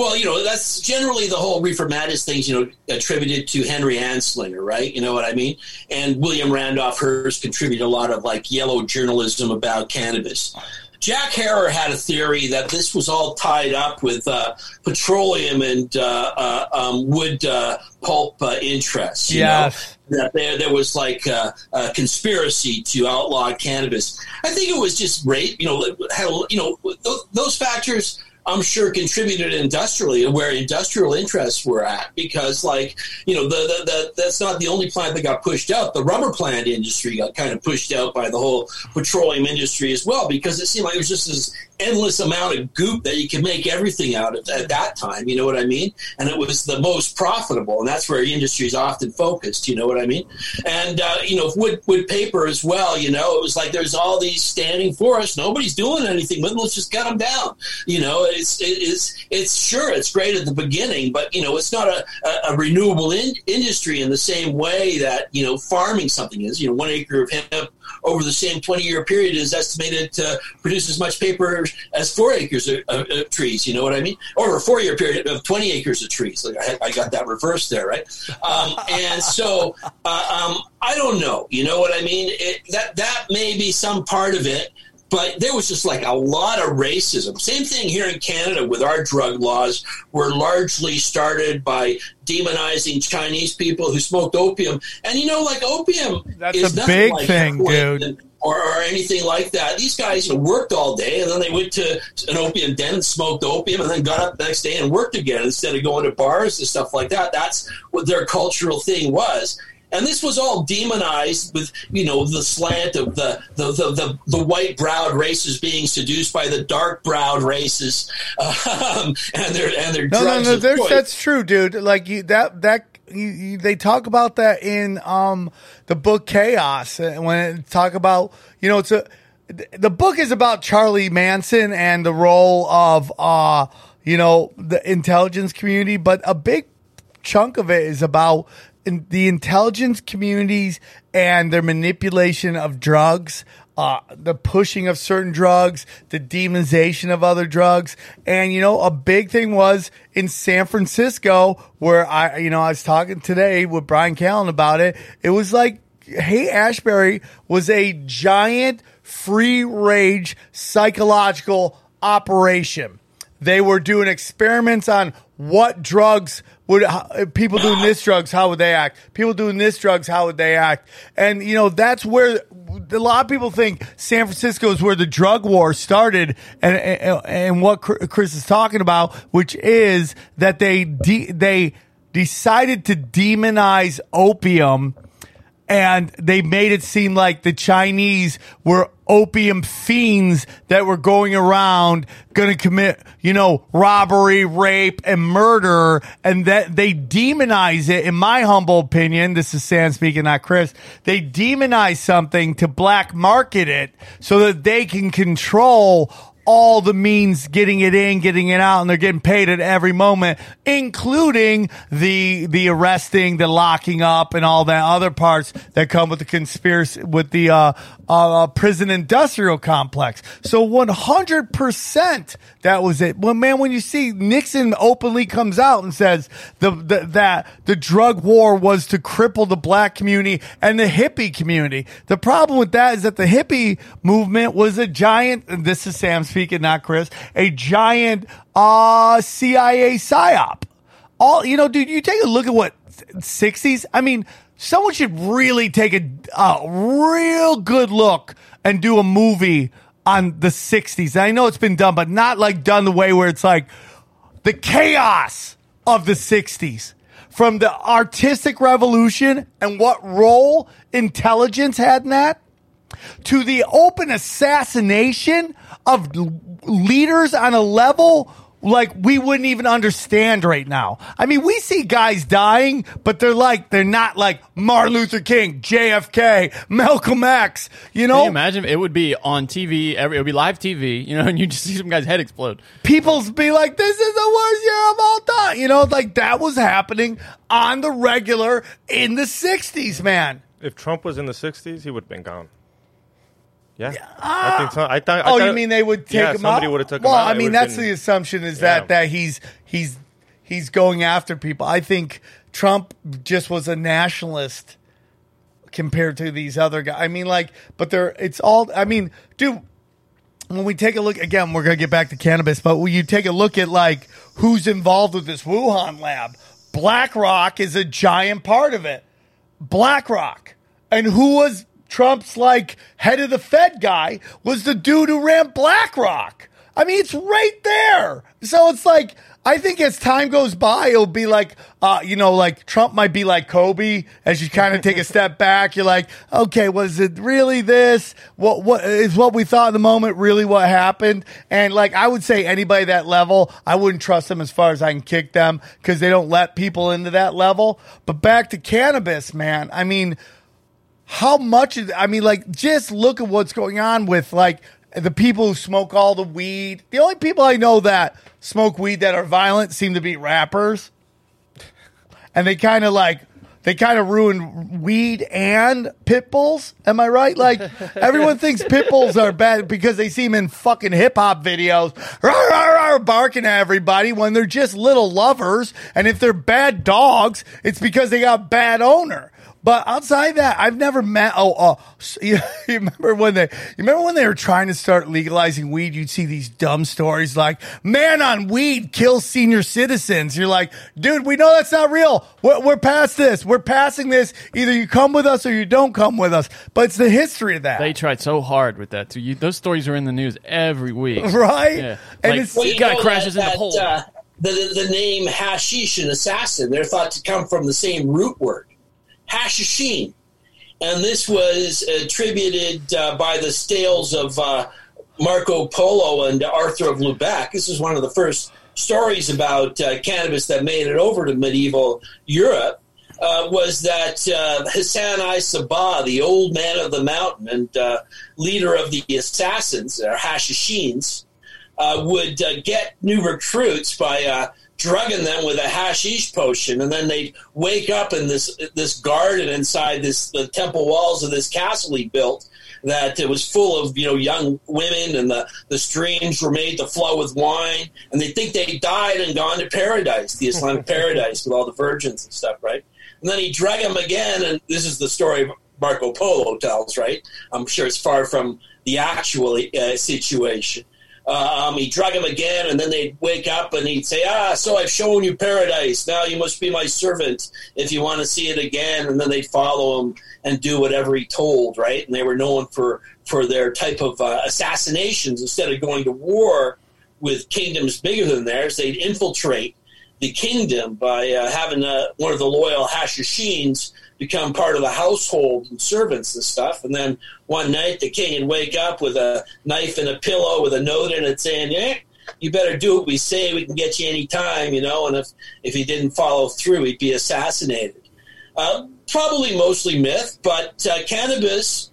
Well, you know, that's generally the whole reefer madness things, you know, attributed to Henry Anslinger, right? You know what I mean? And William Randolph Hearst contributed a lot of like yellow journalism about cannabis. Jack Herer had a theory that this was all tied up with uh, petroleum and uh, uh, um, wood uh, pulp uh, interests. You Yes. know? That there, there was like uh, a conspiracy to outlaw cannabis. I think it was just rape. You know, had you know those, those factors. I'm sure contributed industrially where industrial interests were at because, like, you know, the, the, the that's not the only plant that got pushed out. The rubber plant industry got kind of pushed out by the whole petroleum industry as well because it seemed like it was just this endless amount of goop that you could make everything out of at that time. You know what I mean? And it was the most profitable, and that's where industry is often focused. You know what I mean? And uh, you know, wood wood paper as well. You know, it was like there's all these standing forests. Nobody's doing anything with them. Let's just cut them down. You know, it's it is it's sure it's great at the beginning, but you know, it's not a, a, a renewable in, industry in the same way that you know farming something is. You know, one acre of hemp over the same 20 year period is estimated to produce as much paper as four acres of, of, of trees. You know what I mean? Over a four year period of 20 acres of trees. Like I, I got that reversed there, right? Um, and so uh, um, I don't know. You know what I mean? It, that that may be some part of it. But there was just like a lot of racism. Same thing here in Canada with our drug laws were largely started by demonizing Chinese people who smoked opium. And you know, like opium That's is a nothing big like thing, dude. Or, or anything like that. These guys you know, worked all day and then they went to an opium den and smoked opium and then got up the next day and worked again instead of going to bars and stuff like that. That's what their cultural thing was. And this was all demonized with, you know, the slant of the the, the, the, the white browed races being seduced by the dark browed races, <laughs> um, and their and their No, no, no. that's true, dude. Like you, that that you, you, they talk about that in um the book Chaos uh, when it talk about you know it's a the book is about Charlie Manson and the role of uh you know the intelligence community, but a big chunk of it is about in the intelligence communities and their manipulation of drugs, uh, the pushing of certain drugs, the demonization of other drugs. And, you know, a big thing was in San Francisco where I, you know, I was talking today with Bryan Callen about it. It was like, Haight-Ashbury was a giant free rage psychological operation they were doing experiments on what drugs would how, people doing this drugs how would they act? People doing this drugs how would they act? And you know that's where a lot of people think San Francisco is where the drug war started and and, and what Chris is talking about which is that they de- they decided to demonize opium and they made it seem like the Chinese were opium fiends that were going around going to commit, you know, robbery, rape, and murder, and that they demonize it. In my humble opinion, this is Sam speaking, not Chris. They demonize something to black market it so that they can control all the means getting it in, getting it out, and they're getting paid at every moment, including the the arresting, the locking up, and all that other parts that come with the conspiracy with the uh, uh, prison industrial complex. So one hundred percent that was it. Well, man, when you see Nixon openly comes out and says the, the that the drug war was to cripple the black community and the hippie community. The problem with that is that the hippie movement was a giant. And this is Sam speaking, not Chris. A giant uh, CIA psyop. All you know, dude. You take a look at what '60s. I mean, someone should really take a, a real good look and do a movie on the '60s. And I know it's been done, but not like done the way where it's like the chaos of the '60s, from the artistic revolution and what role intelligence had in that to the open assassination of leaders on a level like we wouldn't even understand right now. I mean, we see guys dying, but they're like they're not like Martin Luther King, JFK, Malcolm X. You Can know, you imagine? It would be on TV. Every, it would be live TV. You know, <laughs> and you just see some guy's head explode. people's be like, "This is the worst year of all time." You know, like that was happening on the regular in the '60s, man. If Trump was in the '60s, he would have been gone. Yeah, ah! I think so. I thought. I Oh, thought- you mean they would take yeah, him somebody out? would have took well, him out. Well, I mean, would've that's been- the assumption is Yeah. that that he's he's he's going after people. I think Trump just was a nationalist compared to these other guys. I mean, like, but they're it's all. I mean, dude. When we take a look again, we're gonna get back to cannabis, but when you take a look at like who's involved with this Wuhan lab, BlackRock is a giant part of it. BlackRock. And who was Trump's like head of the Fed guy was the dude who ran BlackRock. I mean, it's right there. So it's like, I think as time goes by, it'll be like, uh, you know, like Trump might be like Kobe as you kind of take a step back. You're like, okay, was it really this? What, what is what we thought in the moment really what happened? And like, I would say anybody that level, I wouldn't trust them as far as I can kick them because they don't let people into that level. But back to cannabis, man. I mean, how much is I mean, like, just look at what's going on with like the people who smoke all the weed. The only people I know that smoke weed that are violent seem to be rappers. And they kind of like they kind of ruin weed and pit bulls. Am I right? Like <laughs> everyone thinks pit bulls are bad because they see them in fucking hip hop videos, rah, rah, rah, barking at everybody when they're just little lovers. And if they're bad dogs, it's because they got bad owner. But outside that, I've never met. Oh, oh you, <laughs> you remember when they? You remember when they were trying to start legalizing weed? You'd see these dumb stories like "man on weed kills senior citizens." You're like, dude, we know that's not real. We're, we're past this. We're passing this. Either you come with us or you don't come with us. But it's the history of that, They tried so hard with that too. You, those stories are in the news every week, <laughs> right? Yeah, And like it's Well, this you guy know crashes that, in the pole. that, uh, the, the, the name hashish and assassin, they're thought to come from the same root word, hashishin. And this was attributed uh, by the tales of uh, Marco Polo and Arnold of Lübeck. This is one of the first stories about uh, cannabis that made it over to medieval Europe. Uh, was that uh, Hassan-i Sabbah, the old man of the mountain and leader of the assassins, or Hashishins, uh, would uh, get new recruits by uh, drugging them with a hashish potion, and then they'd wake up in this this garden inside this the temple walls of this castle he built that it was full of you know young women, and the the streams were made to flow with wine, and they think they died and gone to paradise, the Islamic <laughs> paradise with all the virgins and stuff, right? And then he drug them again, and this is the story Marco Polo tells, right? I'm sure it's far from the actual uh, situation. Um, he drug him again, and then they'd wake up and he'd say, Ah, so I've shown you paradise. Now you must be my servant if you want to see it again. And then they'd follow him and do whatever he told, right? And they were known for, for their type of uh, assassinations. Instead of going to war with kingdoms bigger than theirs, they'd infiltrate the kingdom by uh, having uh, one of the loyal Hashishins become part of the household and servants and stuff. And then one night the king would wake up with a knife and a pillow with a note in it saying, "Yeah, you better do what we say. We can get you any time, you know." And if if he didn't follow through, he'd be assassinated. Uh, probably mostly myth, but uh, cannabis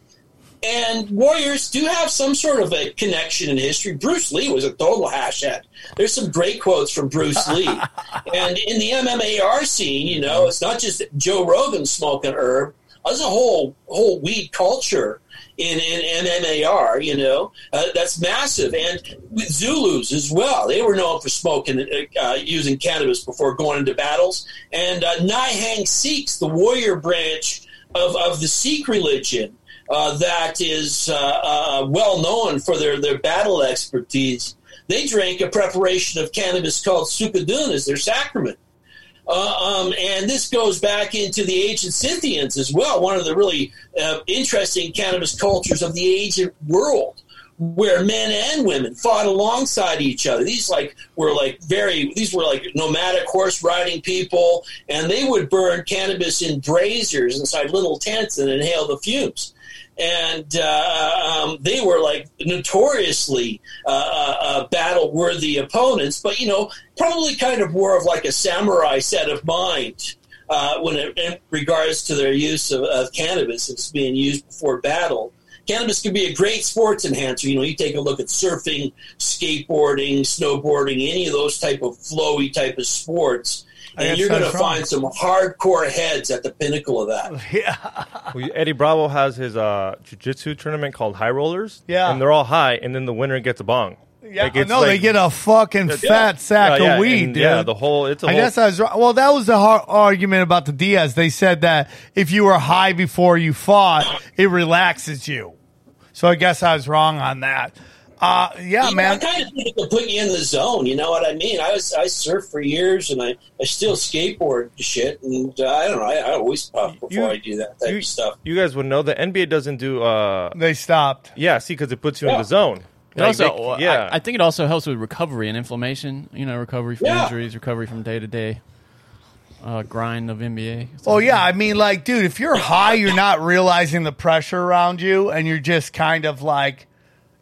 and warriors do have some sort of a connection in history. Bruce Lee was a total hashhead. There's some great quotes from Bruce <laughs> Lee. and in the MMAR scene, you know, it's not just Joe Rogan smoking herb. There's a whole whole weed culture in, in MMAR, you know, uh, that's massive. And with Zulus as well, they were known for smoking, uh, using cannabis before going into battles. And uh, Nihang Sikhs, the warrior branch of, of the Sikh religion, uh, that is uh, uh, well known for their, their battle expertise. They drank a preparation of cannabis called sukadun as their sacrament. Uh, um, and this goes back into the ancient Scythians as well, one of the really uh, interesting cannabis cultures of the ancient world, where men and women fought alongside each other. These like were like very these were like nomadic horse riding people, and they would burn cannabis in braziers inside little tents and inhale the fumes and uh, um, they were like notoriously uh, uh, battle worthy opponents, but you know, probably kind of more of like a samurai set of mind. Uh, when it, in regards to their use of, of cannabis, it's being used before battle. Cannabis can be a great sports enhancer. You know, you take a look at surfing, skateboarding, snowboarding, any of those type of flowy type of sports and you're going to find some hardcore heads at the pinnacle of that. <laughs> Well, Eddie Bravo has his uh, jiu-jitsu tournament called High Rollers. Yeah. and they're all high, and then the winner gets a bong. Yeah, Like, it's no, they get a fucking Yeah. fat sack Yeah, yeah, of weed, and, dude. Yeah, the whole it's a I whole. guess I was wrong. Well, that was the hard argument about the Diaz. They said that if you were high before you fought, it relaxes you. So I guess I was wrong on that. Uh, yeah, Yeah, man. I kind of think it will put you in the zone. You know what I mean? I was I surfed for years, and I, I still skateboard shit, and uh, I don't know. I, I always puff before You- I do that type you, of stuff. you guys would know the NBA doesn't do. uh They stopped. Yeah, see, because it puts you in the zone. Like, also, they- I- yeah, I, think it also helps with recovery and inflammation. You know, recovery from Yeah. injuries, recovery from day to day uh, grind of NBA. Oh yeah, I mean, like, dude, if you're high, you're not realizing the pressure around you, and you're just kind of like,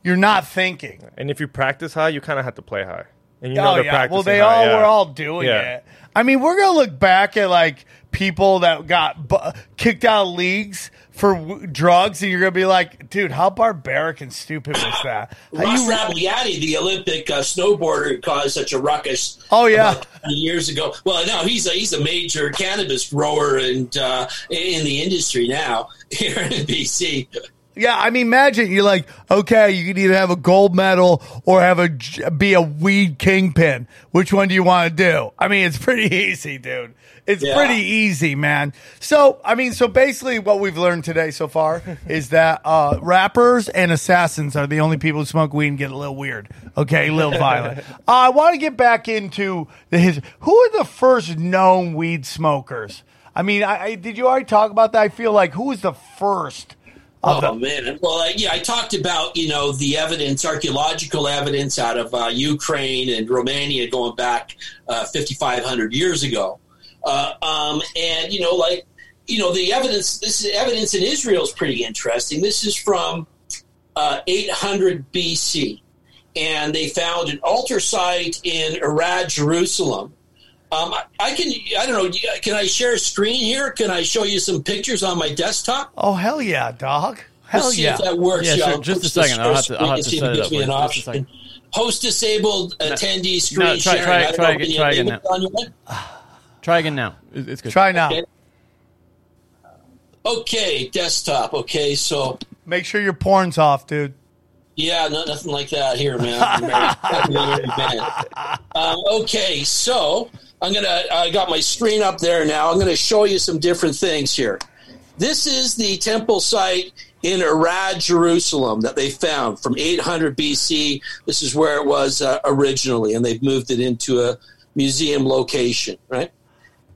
you're not thinking. and if you practice high, you kind of have to play high. And you know oh they're yeah, practicing well they high, all yeah. were all doing Yeah. it. I mean, we're gonna look back at like people that got bu- kicked out of leagues for w- drugs, and you're gonna be like, dude, how barbaric and stupid was that? How Ross you- Rebagliati, the Olympic uh, snowboarder, caused such a ruckus. Oh, yeah. about 20 years ago. Well, no, he's a he's a major cannabis grower and uh, in the industry now <laughs> here in BC. Yeah, I mean, imagine you're like, okay, you can either have a gold medal or have a be a weed kingpin. Which one do you want to do? I mean, it's pretty <laughs> easy, dude. It's Yeah. pretty easy, man. So, I mean, so basically, what we've learned today so far <laughs> is that uh, rappers and assassins are the only people who smoke weed and get a little weird. Okay, a little violent. <laughs> uh, I want to get back into the his. Who are the first known weed smokers? I mean, I, I did you already talk about that? I feel like who was the first? Oh the- man! Well, uh, yeah, I talked about you know the evidence, archaeological evidence out of uh, Ukraine and Romania going back uh, 5,500 years ago, uh, um, and you know, like you know, the evidence. This evidence in Israel is pretty interesting. This is from uh, 800 BC, and they found an altar site in Arad, Jerusalem. Um, I, I can, I don't know, can I share a screen here? Can I show you some pictures on my desktop? Oh hell yeah, dog! Hell Let's see yeah! if that works. Yeah, sure. I'll Just a second. I'll have to- screen I'll have to see if set it gives up me an. Just a option. second. Host disabled attendee screen No, try- sharing. try- I try again- can try again enable it on? Try again now. It's good. Try now. Okay. Okay, desktop. Okay, so Make sure your porn's off, dude. Yeah, no, nothing like that here, man. <laughs> Very- very bad. um, okay, so I'm gonna. I got my screen up there now. I'm gonna show you some different things here. This is the temple site in Arad, Jerusalem, that they found from 800 BC. This is where it was uh, originally, and they've moved it into a museum location, right?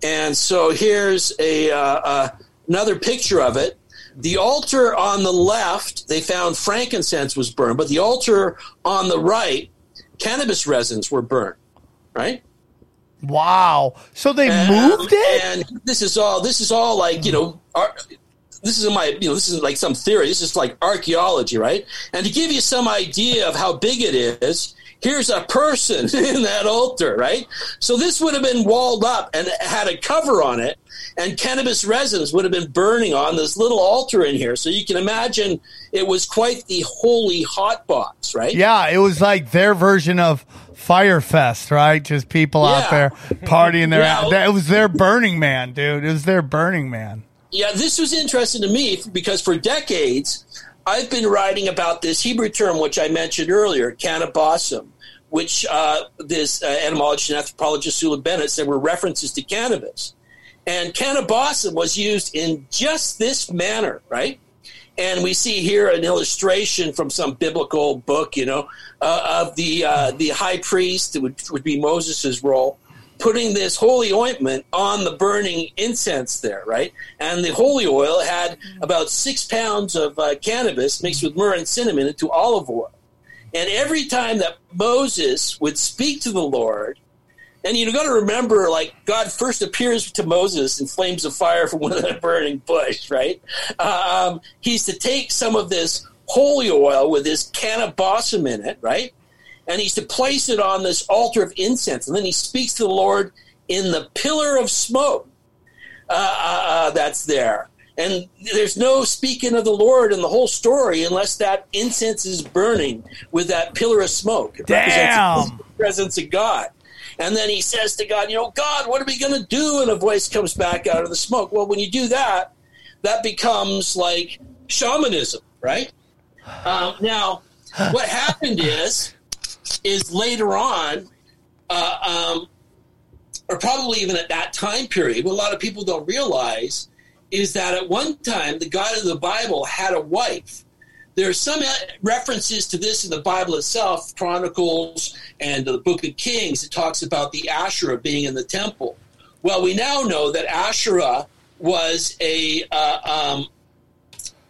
And so here's a uh, uh, another picture of it. The altar on the left, they found frankincense was burned, but the altar on the right, cannabis resins were burned, right? Wow. So they And- moved it? And this is all. This is all like you know. Ar- this is my. You know. This is like some theory. This is like archaeology, right? And to give you some idea of how big it is, here's a person <laughs> in that altar, right? So this would have been walled up and had a cover on it, and cannabis resins would have been burning on this little altar in here. So you can imagine it was quite the holy hot box, right? Yeah, it was like their version of Fyre Fest, right? Just people out there partying their <laughs> Yeah. That- It was their Burning Man, dude. It was their Burning Man. Yeah, this was interesting to me because for decades I've been writing about this Hebrew term which I mentioned earlier, kaneh-bosm, which uh, this uh, etymologist and anthropologist Sula Benet said were references to cannabis. And kaneh-bosm was used in just this manner, right? And we see here an illustration from some biblical book, you know, uh, of the uh, the high priest, which would be Moses' role, putting this holy ointment on the burning incense there, right? And the holy oil had about six pounds of uh, cannabis mixed with myrrh and cinnamon into olive oil. And every time that Moses would speak to the Lord, and you've got to remember, like God first appears to Moses in flames of fire from <laughs> within a burning bush, right? Um, he's to take some of this holy oil with this kaneh-bosm in it, right? And he's to place it on this altar of incense, and then he speaks to the Lord in the pillar of smoke uh, uh, uh, that's there. And there's no speaking of the Lord in the whole story unless that incense is burning with that pillar of smoke. It represents Damn. the presence of God. And then he says to God, You know, God, what are we going to do? And a voice comes back out of the smoke. Well, when you do that, that becomes like shamanism, right? Um, now, what happened is, is later on, uh, um, or probably even at that time period, what a lot of people don't realize is that at one time the God of the Bible had a wife. There are some references to this in the Bible itself, Chronicles and the Book of Kings. It talks about the Asherah being in the temple. Well, we now know that Asherah was a uh, um,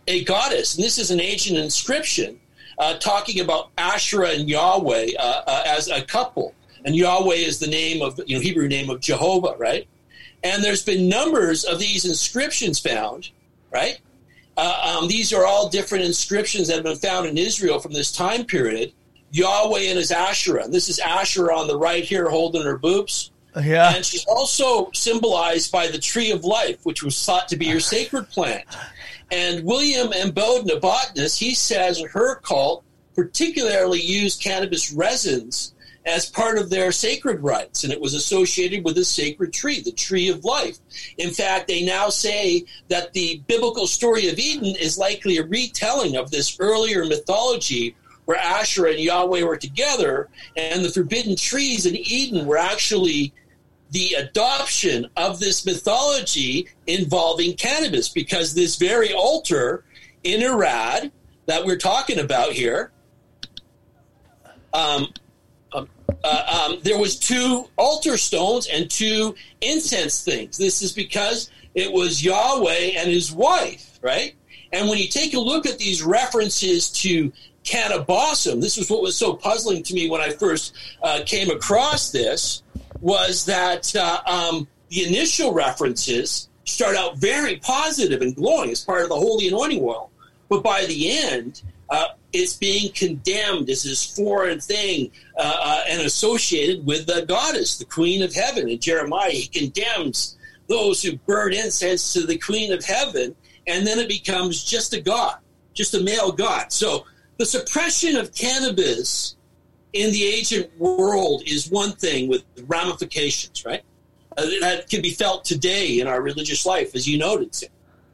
a goddess, and this is an ancient inscription uh, talking about Asherah and Yahweh uh, uh, as a couple. And Yahweh is the name of you know Hebrew name of Jehovah, right? And there's been numbers of these inscriptions found, right? Uh, um, these are all different inscriptions that have been found in Israel from this time period. Yahweh and his Asherah. And this is Asherah on the right here holding her boobs. Yeah. And she's also symbolized by the tree of life, which was thought to be her sacred plant. And William M. Bowden, a botanist, he says her cult particularly used cannabis resins as part of their sacred rites, and it was associated with a sacred tree, the tree of life. In fact, they now say that the biblical story of Eden is likely a retelling of this earlier mythology where Asherah and Yahweh were together, and the forbidden trees in Eden were actually the adoption of this mythology involving cannabis, because this very altar in Arad that we're talking about here um, uh, um, there was two altar stones and two incense things. This is because it was Yahweh and his wife, right? And when you take a look at these references to kaneh-bosm, this was what was so puzzling to me when I first uh, came across this, was that uh, um, the initial references start out very positive and glowing as part of the holy anointing oil. But by the end, uh, it's being condemned as this foreign thing uh, uh, and associated with the goddess, the queen of heaven. In Jeremiah, he condemns those who burn incense to the queen of heaven, and then it becomes just a god, just a male god. So the suppression of cannabis in the ancient world is one thing with ramifications, right? Uh, that can be felt today in our religious life, as you noted.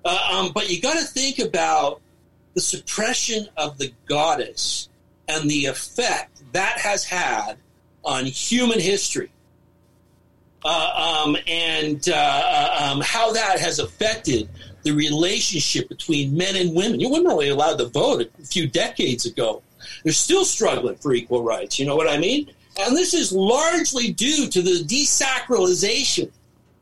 Uh, um, but you got to think about the suppression of the goddess and the effect that has had on human history. Uh, um, and uh, uh, um, how that has affected the relationship between men and women. You women were only allowed to vote a few decades ago. They're still struggling for equal rights. You know what I mean? And this is largely due to the desacralization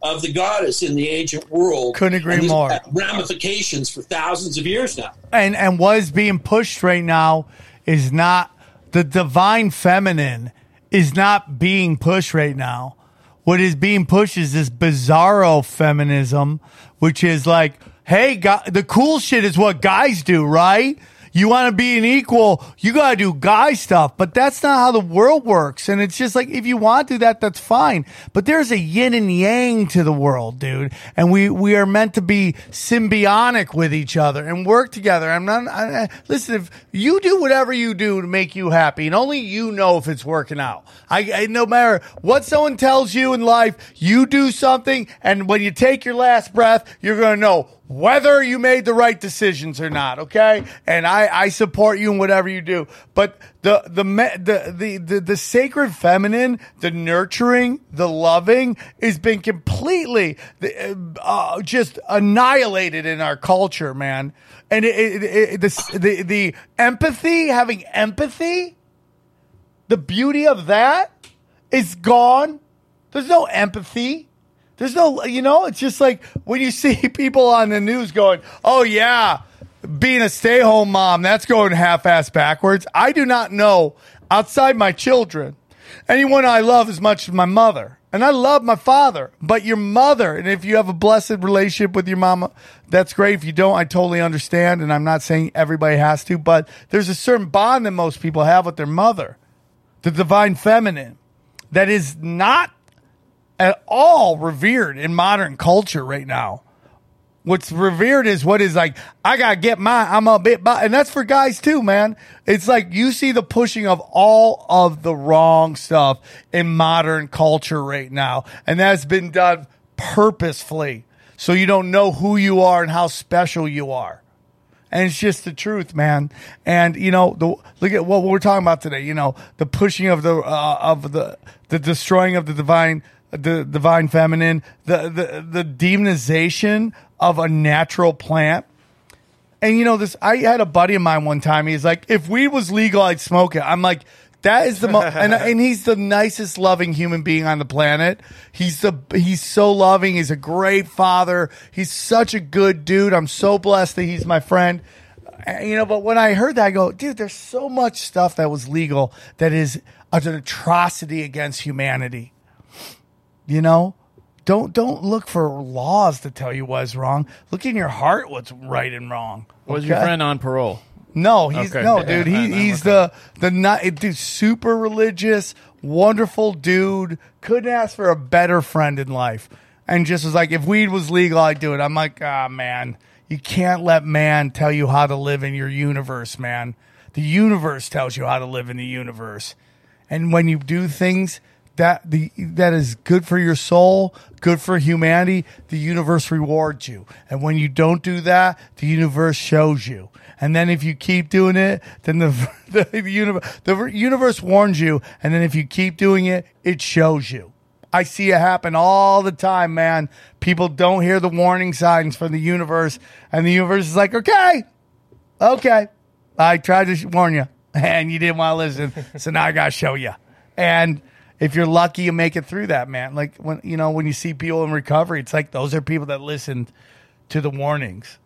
of the goddess in the ancient world. Couldn't agree more. Ramifications for thousands of years now. and and what is being pushed right now is not the divine feminine is not being pushed right now. What is being pushed is this bizarro feminism, which is like, hey, the cool shit is what guys do, right? You want to be an equal, you got to do guy stuff, but that's not how the world works. And it's just like, if you want to do that, that's fine. But there's a yin and yang to the world, dude. And we, we are meant to be symbiotic with each other and work together. I'm not, I, I- listen, if you do whatever you do to make you happy and only you know if it's working out. I, I no matter what someone tells you in life, you do something. And when you take your last breath, you're going to know whether you made the right decisions or not. Okay. And I, I support you in whatever you do. But the, the, the, the, the, the sacred feminine, the nurturing, the loving has been completely uh, just annihilated in our culture, man. And it, it, it, the, the, the empathy, having empathy, the beauty of that is gone. There's no empathy. There's no, you know, it's just like when you <laughs> see people on the news going, oh, yeah, being a stay home mom, that's going half ass backwards. I do not know outside my children anyone I love as much as my mother. And I love my father, but your mother, and if you have a blessed relationship with your mama, that's great. If you don't, I totally understand. And I'm not saying everybody has to, but there's a certain bond that most people have with their mother, the divine feminine, that is not at all revered in modern culture right now. What's revered is what is like, I gotta get mine. I'm a bit, bi-" and that's for guys too, man. It's like you see the pushing of all of the wrong stuff in modern culture right now. And that's been done purposefully. So you don't know who you are and how special you are and it's just the truth, man. And you know, the look at what we're talking about today. You know, the pushing of the uh, of the the destroying of the divine, the divine feminine, the the the demonization of a natural plant. And you know this, I had a buddy of mine one time. He's like, if weed was legal, I'd smoke it. I'm like, that is the mo- <laughs> and and he's the nicest, loving human being on the planet. He's the he's so loving. He's a great father. He's such a good dude. I'm so blessed that he's my friend. And, you know, but when I heard that, I go, dude, there's so much stuff that was legal that is an atrocity against humanity. You know, don't don't look for laws to tell you what's wrong. Look in your heart what's right and wrong. Was your friend on parole? No, he's Okay. no <laughs> dude. He, he's the the not dude. Super religious, wonderful dude. Couldn't ask for a better friend in life. And just was like, if weed was legal, I'd do it. I'm like, ah, man, you can't let man tell you how to live in your universe, man. The universe tells you how to live in the universe. And when you do things that the that is good for your soul, good for humanity, the universe rewards you. And when you don't do that, the universe shows you. And then if you keep doing it, then the <laughs> the, the universe the universe warns you. And then if you keep doing it, it shows you. I see it happen all the time, man. People don't hear the warning signs from the universe, and the universe is like, okay, okay, I tried to warn you, <laughs> and you didn't want to listen, so now I got to show you. And if you're lucky, you make it through that, man. Like when you know when you see people in recovery, it's like those are people that listened to the warnings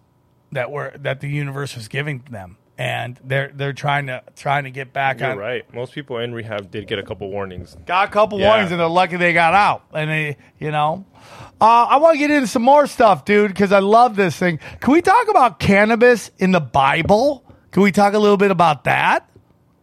that were that the universe was giving them, and they're they're trying to trying to get back You're on right. Most people in rehab did get a couple warnings. got a couple Yeah. warnings and they're lucky they got out. And they, you know, uh, I want to get into some more stuff, dude, because I love this thing. Can we talk about cannabis in the Bible? Can we talk a little bit about that?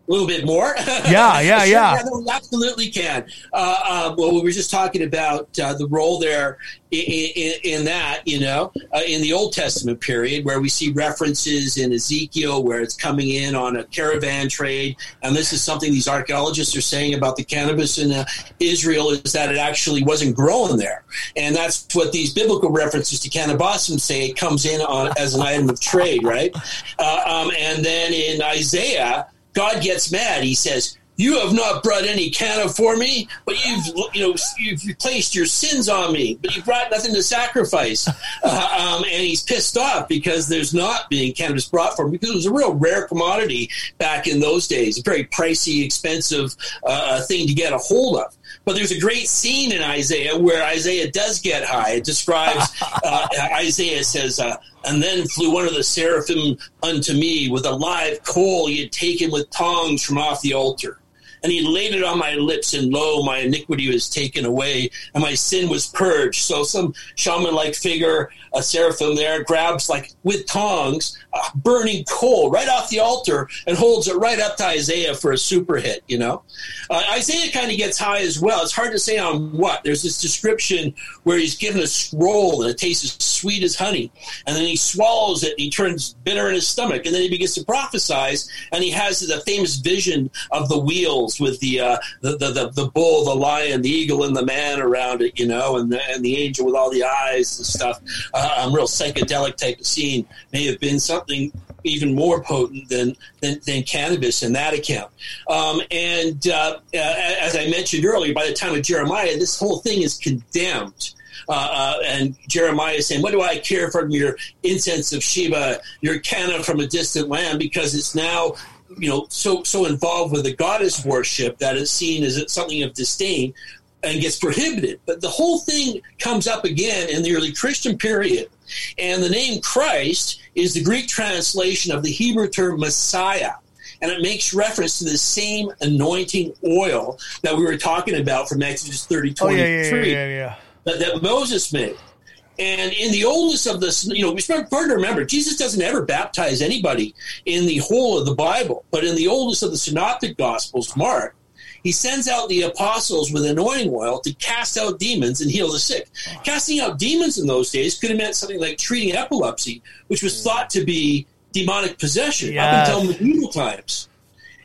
A little bit more. <laughs> Yeah, yeah, Sure, yeah. no, we absolutely can. Uh, uh, well, we were just talking about uh, the role there in, in, in that, you know, uh, in the Old Testament period, where we see references in Ezekiel where it's coming in on a caravan trade, and this is something these archaeologists are saying about the cannabis in uh, Israel is that it actually wasn't growing there, and that's what these biblical references to cannabis say it comes in on as an item of trade, right? Uh, um, and then in Isaiah. God gets mad. He says, "You have not brought any canna for me, but you've you know you've placed your sins on me, but you've brought nothing to sacrifice." <laughs> Uh, um, and he's pissed off because there's not being cannabis brought for him because it was a real rare commodity back in those days, a very pricey, expensive uh, thing to get a hold of. But there's a great scene in Isaiah where Isaiah does get high. It describes <laughs> uh, Isaiah says, uh, "And then flew one of the seraphim unto me with a live coal he had taken with tongs from off the altar." And he laid it on my lips, and lo, my iniquity was taken away, and my sin was purged. So some shaman-like figure, a seraphim there, grabs like with tongs, a burning coal right off the altar, and holds it right up to Isaiah for a super hit. You know, uh, Isaiah kind of gets high as well. It's hard to say on what. There's this description where he's given a scroll and it tastes as sweet as honey, and then he swallows it and he turns bitter in his stomach, and then he begins to prophesize, and he has the famous vision of the wheels with the uh, the, the, the the bull, the lion, the eagle, and the man around it, you know, and the, and the angel with all the eyes and stuff. Uh, a real psychedelic type of scene may have been something even more potent than than, than cannabis in that account. Um, and uh, uh, as I mentioned earlier, by the time of Jeremiah, this whole thing is condemned. Uh, uh, and Jeremiah is saying, "What do I care from your incense of Sheba, your canna from a distant land? Because it's now, you know, so so involved with the goddess worship that it's seen as something of disdain." And gets prohibited, but the whole thing comes up again in the early Christian period, and the name Christ is the Greek translation of the Hebrew term Messiah and it makes reference to the same anointing oil that we were talking about from Exodus 30 Oh 23 yeah, yeah, yeah, yeah, yeah. That, that Moses made. And in the oldest of this, you know, we important to remember, Jesus doesn't ever baptize anybody in the whole of the Bible, but in the oldest of the synoptic gospels, Mark, he sends out the apostles with anointing oil to cast out demons and heal the sick. Casting out demons in those days could have meant something like treating epilepsy, which was mm. thought to be demonic possession Yes. up until medieval times.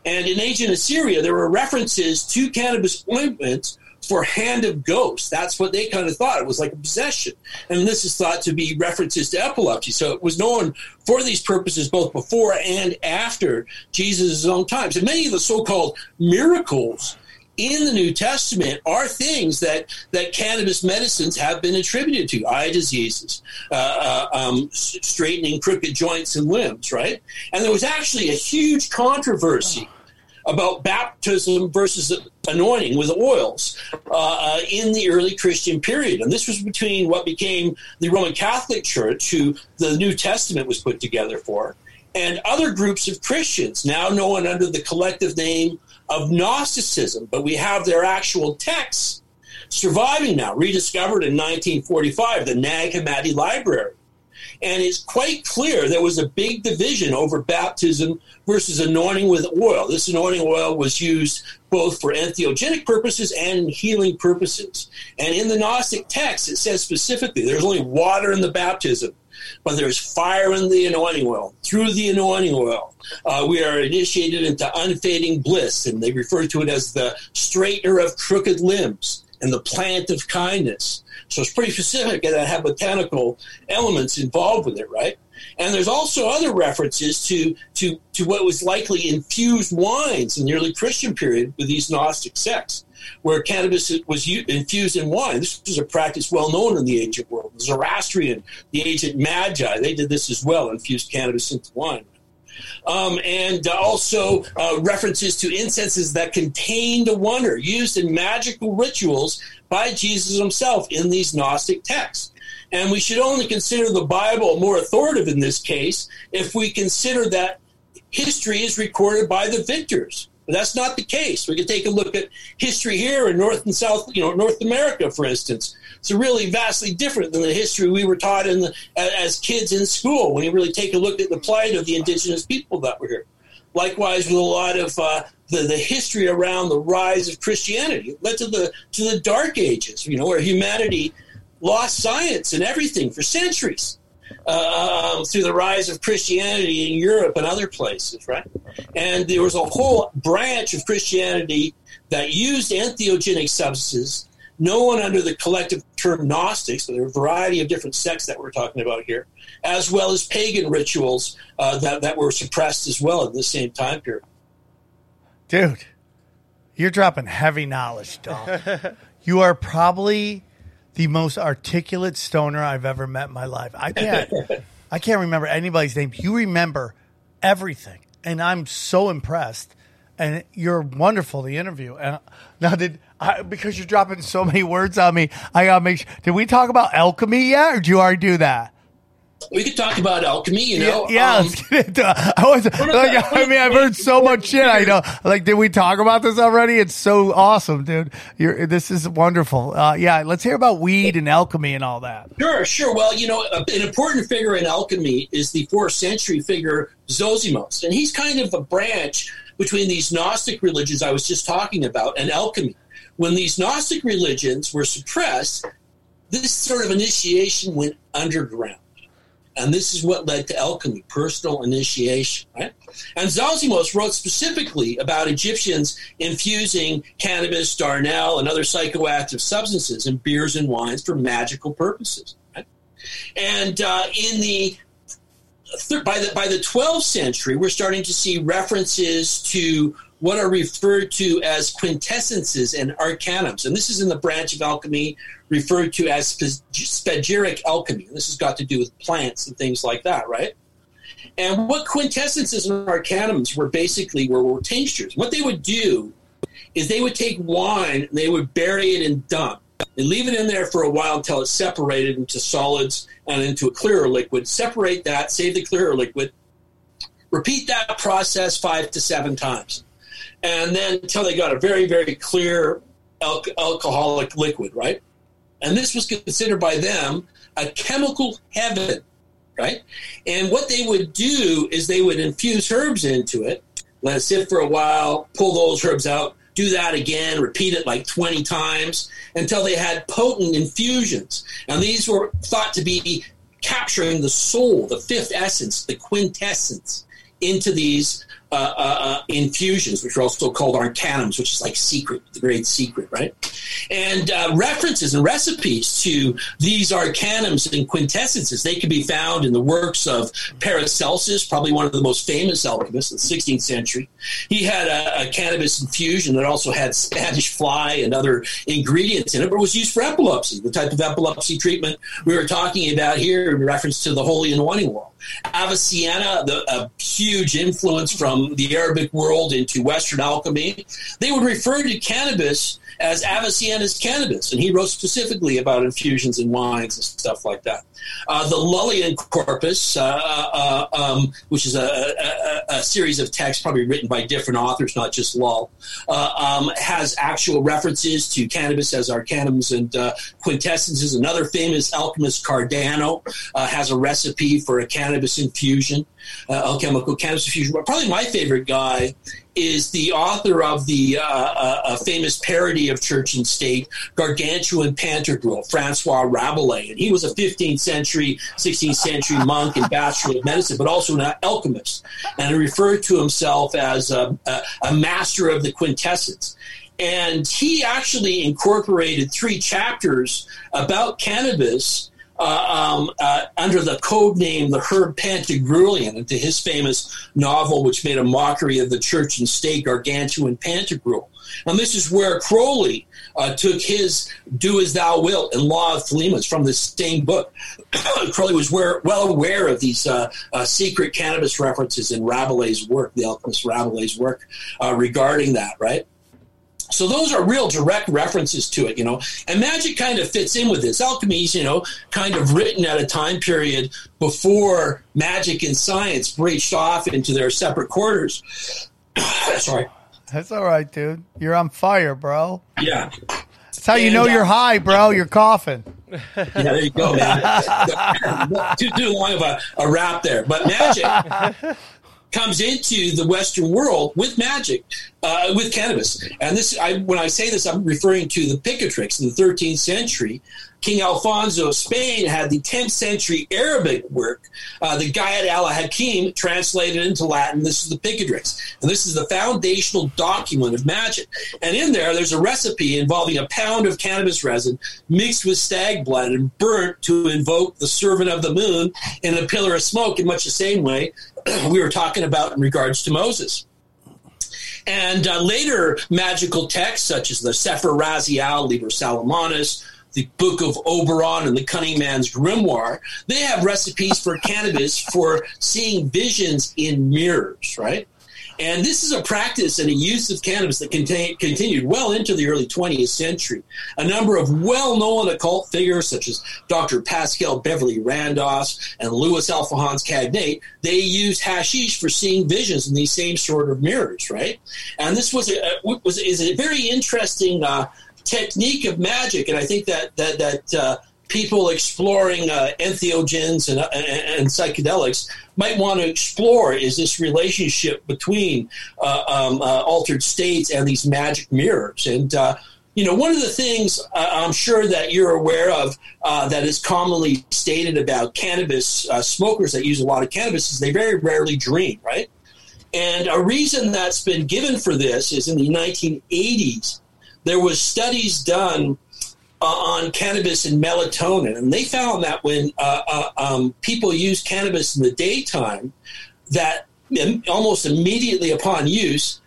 And in ancient Assyria, there were references to cannabis ointments for hand of ghosts. That's what they kind of thought. It was like a possession. And this is thought to be references to epilepsy. So it was known for these purposes both before and after Jesus' own times. And many of the so called miracles in the New Testament are things that, that cannabis medicines have been attributed to eye diseases, uh, uh, um, straightening crooked joints and limbs, right? And there was actually a huge controversy about baptism versus anointing with oils uh, uh, in the early Christian period. And this was between what became the Roman Catholic Church, who the New Testament was put together for, and other groups of Christians, now known under the collective name of Gnosticism. But we have their actual texts surviving now, rediscovered in 1945, the Nag Hammadi Library. And it's quite clear there was a big division over baptism versus anointing with oil. This anointing oil was used both for entheogenic purposes and healing purposes. And in the Gnostic text, it says specifically there's only water in the baptism, but there's fire in the anointing oil. Through the anointing oil, uh, we are initiated into unfading bliss, and they refer to it as the straightener of crooked limbs and the plant of kindness. So it's pretty specific and that have botanical elements involved with it, right? And there's also other references to, to, to what was likely infused wines in the early Christian period with these Gnostic sects, where cannabis was infused in wine. This was a practice well known in the ancient world. The Zoroastrian, the ancient Magi, they did this as well, infused cannabis into wine um, and uh, also uh, references to incenses that contained a wonder used in magical rituals by Jesus himself in these Gnostic texts. And we should only consider the Bible more authoritative in this case if we consider that history is recorded by the victors. But that's not the case. We can take a look at history here in North and South, you know, North America, for instance. It's really vastly different than the history we were taught in the, as kids in school. When you really take a look at the plight of the indigenous people that were here. Likewise, with a lot of uh, the, the history around the rise of Christianity, it led to the to the Dark Ages. You know, where humanity lost science and everything for centuries uh, um, through the rise of Christianity in Europe and other places, right? And there was a whole branch of Christianity that used entheogenic substances, no one under the collective term Gnostics. So there are a variety of different sects that we're talking about here, as well as pagan rituals uh, that, that were suppressed as well at the same time period. Dude, you're dropping heavy knowledge, dog. <laughs> you are probably the most articulate stoner I've ever met in my life. I can't I can't remember anybody's name. You remember everything. And I'm so impressed. And you're wonderful to interview. And now did I, because you're dropping so many words on me, I gotta make sure did we talk about alchemy yet or did you already do that? We could talk about alchemy, you know. yeah, um, let's get into it. I was <laughs> like, I mean, I've heard so much shit. I know. Like, did we talk about this already? It's so awesome, dude. You're, this is wonderful. Uh, yeah, let's hear about weed and alchemy and all that. Sure, sure. Well, you know, an important figure in alchemy is the fourth century figure Zosimos. And he's kind of a branch between these Gnostic religions I was just talking about and alchemy. When these Gnostic religions were suppressed, this sort of initiation went underground. And this is what led to alchemy, personal initiation, right? And Zosimos wrote specifically about Egyptians infusing cannabis, darnel, and other psychoactive substances in beers and wines for magical purposes. Right? And uh, in the by the by the 12th century, we're starting to see references to what are referred to as quintessences and arcanums, and this is in the branch of alchemy referred to as spagyric alchemy. This has got to do with plants and things like that, right? And what quintessences and arcanums were basically were, were tinctures. What they would do is they would take wine and they would bury it in dung and leave it in there for a while until it's separated into solids and into a clearer liquid. Separate that, save the clearer liquid. Repeat that process five to seven times. And then until they got a very, very clear al- alcoholic liquid, right? And this was considered by them a chemical heaven, right? And what they would do is they would infuse herbs into it, let it sit for a while, pull those herbs out, do that again, repeat it like 20 times until they had potent infusions. And these were thought to be capturing the soul, the fifth essence, the quintessence into these uh, uh, uh, infusions, which are also called arcanums, which is like secret, the great secret, right? And uh, references and recipes to these arcanums and quintessences, they can be found in the works of Paracelsus, probably one of the most famous alchemists of the 16th century. He had a, a cannabis infusion that also had Spanish fly and other ingredients in it, but was used for epilepsy, the type of epilepsy treatment we were talking about here in reference to the holy anointing oil. Avicenna, the, a huge influence from the Arabic world into Western alchemy, they would refer to cannabis as Avicenna's cannabis, and he wrote specifically about infusions in wines and stuff like that. Uh, the Lullian Corpus, uh, uh, um, which is a, a, a, series of texts probably written by different authors, not just Lull, uh, um, has actual references to cannabis as arcanums and uh, quintessences. Another famous alchemist, Cardano, uh, has a recipe for a cannabis infusion, alchemical cannabis infusion. But probably my favorite guy is the author of the uh, uh, famous parody of Church and State, Gargantua and Pantagruel, Francois Rabelais. And he was a 15th century, 16th century monk and bachelor of medicine, but also an alchemist. And he referred to himself as a, a, a master of the quintessence. And he actually incorporated three chapters about cannabis uh, um, uh, under the code name the Herb Pantagruelian into his famous novel, which made a mockery of the church and state, Gargantua and Pantagruel. And this is where Crowley uh, took his "Do as Thou Wilt" and "Law of Thelemas" from the same book. <coughs> Crowley was well aware of these uh, uh, secret cannabis references in Rabelais' work, the alchemist Rabelais' work uh, regarding that. Right. So those are real direct references to it, you know. And magic kind of fits in with this. Alchemy is, you know, kind of written at a time period before magic and science breached off into their separate quarters. <coughs> Sorry. That's all right, dude. You're on fire, bro. Yeah. That's how you know uh, you're high, bro. You're coughing. Yeah, there you go, man. too, too long of a, a rap there. But magic comes into the Western world with magic, uh, with cannabis. And this, I, when I say this, I'm referring to the Picatrix in the 13th century. King Alfonso of Spain had the 10th century Arabic work, uh, the Gayat al Hakim, translated into Latin. This is the Picatrix. And this is the foundational document of magic. And in there, there's a recipe involving a pound of cannabis resin mixed with stag blood and burnt to invoke the servant of the moon in a pillar of smoke, in much the same way <clears throat> we were talking about in regards to Moses. And uh, later magical texts, such as the Sefer Raziel, Liber Salomonis, the Book of Oberon, and the Cunning Man's Grimoire, they have recipes for cannabis for seeing visions in mirrors, right? And this is a practice and a use of cannabis that contain, continued well into the early 20th century. A number of well known occult figures, such as Dr. Paschal Beverly Randolph and Louis Alphonse Cahagnet, they used hashish for seeing visions in these same sort of mirrors, right? And this was a, was is a very interesting uh, technique of magic, and I think that that that uh, people exploring uh, entheogens and, uh, and, and psychedelics might want to explore is this relationship between uh, um, uh, altered states and these magic mirrors. And, uh, you know, one of the things uh, I'm sure that you're aware of that is commonly stated about cannabis smokers that use a lot of cannabis is they very rarely dream, right? And a reason that's been given for this is in the 1980s, there was studies done uh, on cannabis and melatonin, and they found that when uh, uh, um, people use cannabis in the daytime, that almost immediately upon use,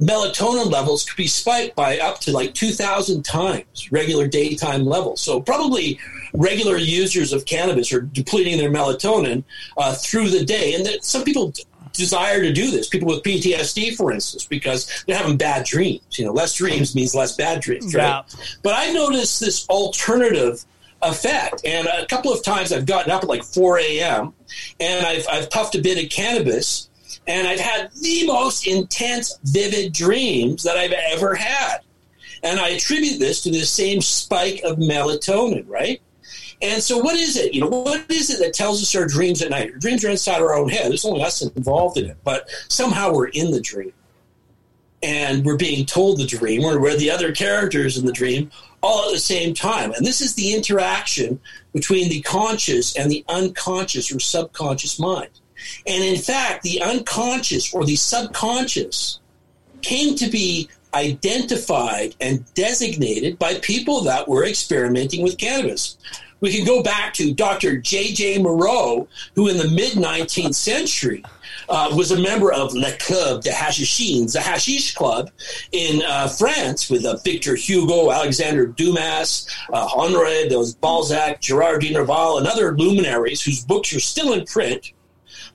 melatonin levels could be spiked by up to like 2,000 times regular daytime levels. So probably regular users of cannabis are depleting their melatonin uh, through the day, and that some people desire to do this. People with PTSD, for instance, because they're having bad dreams. You know, less dreams means less bad dreams, right? Yeah. But I noticed this alternative effect, and a couple of times I've gotten up at like 4 a.m. and I've I've puffed a bit of cannabis, and I've had the most intense, vivid dreams that I've ever had. And I attribute this to the same spike of melatonin, right? And so, what is it? You know, what is it that tells us our dreams at night? Our dreams are inside our own head. There's only us involved in it, but somehow we're in the dream. and we're being told the dream, or we're the other characters in the dream, all at the same time. And this is the interaction between the conscious and the unconscious or subconscious mind. And in fact, the unconscious or the subconscious came to be identified and designated by people that were experimenting with cannabis. We can go back to Dr. J.J. Moreau, who in the mid 19th century uh, was a member of Le Club de Hachishines, the Hashish Club in uh, France with uh, Victor Hugo, Alexander Dumas, uh, Honoré de Balzac, Gerard de Nerval, and other luminaries whose books are still in print.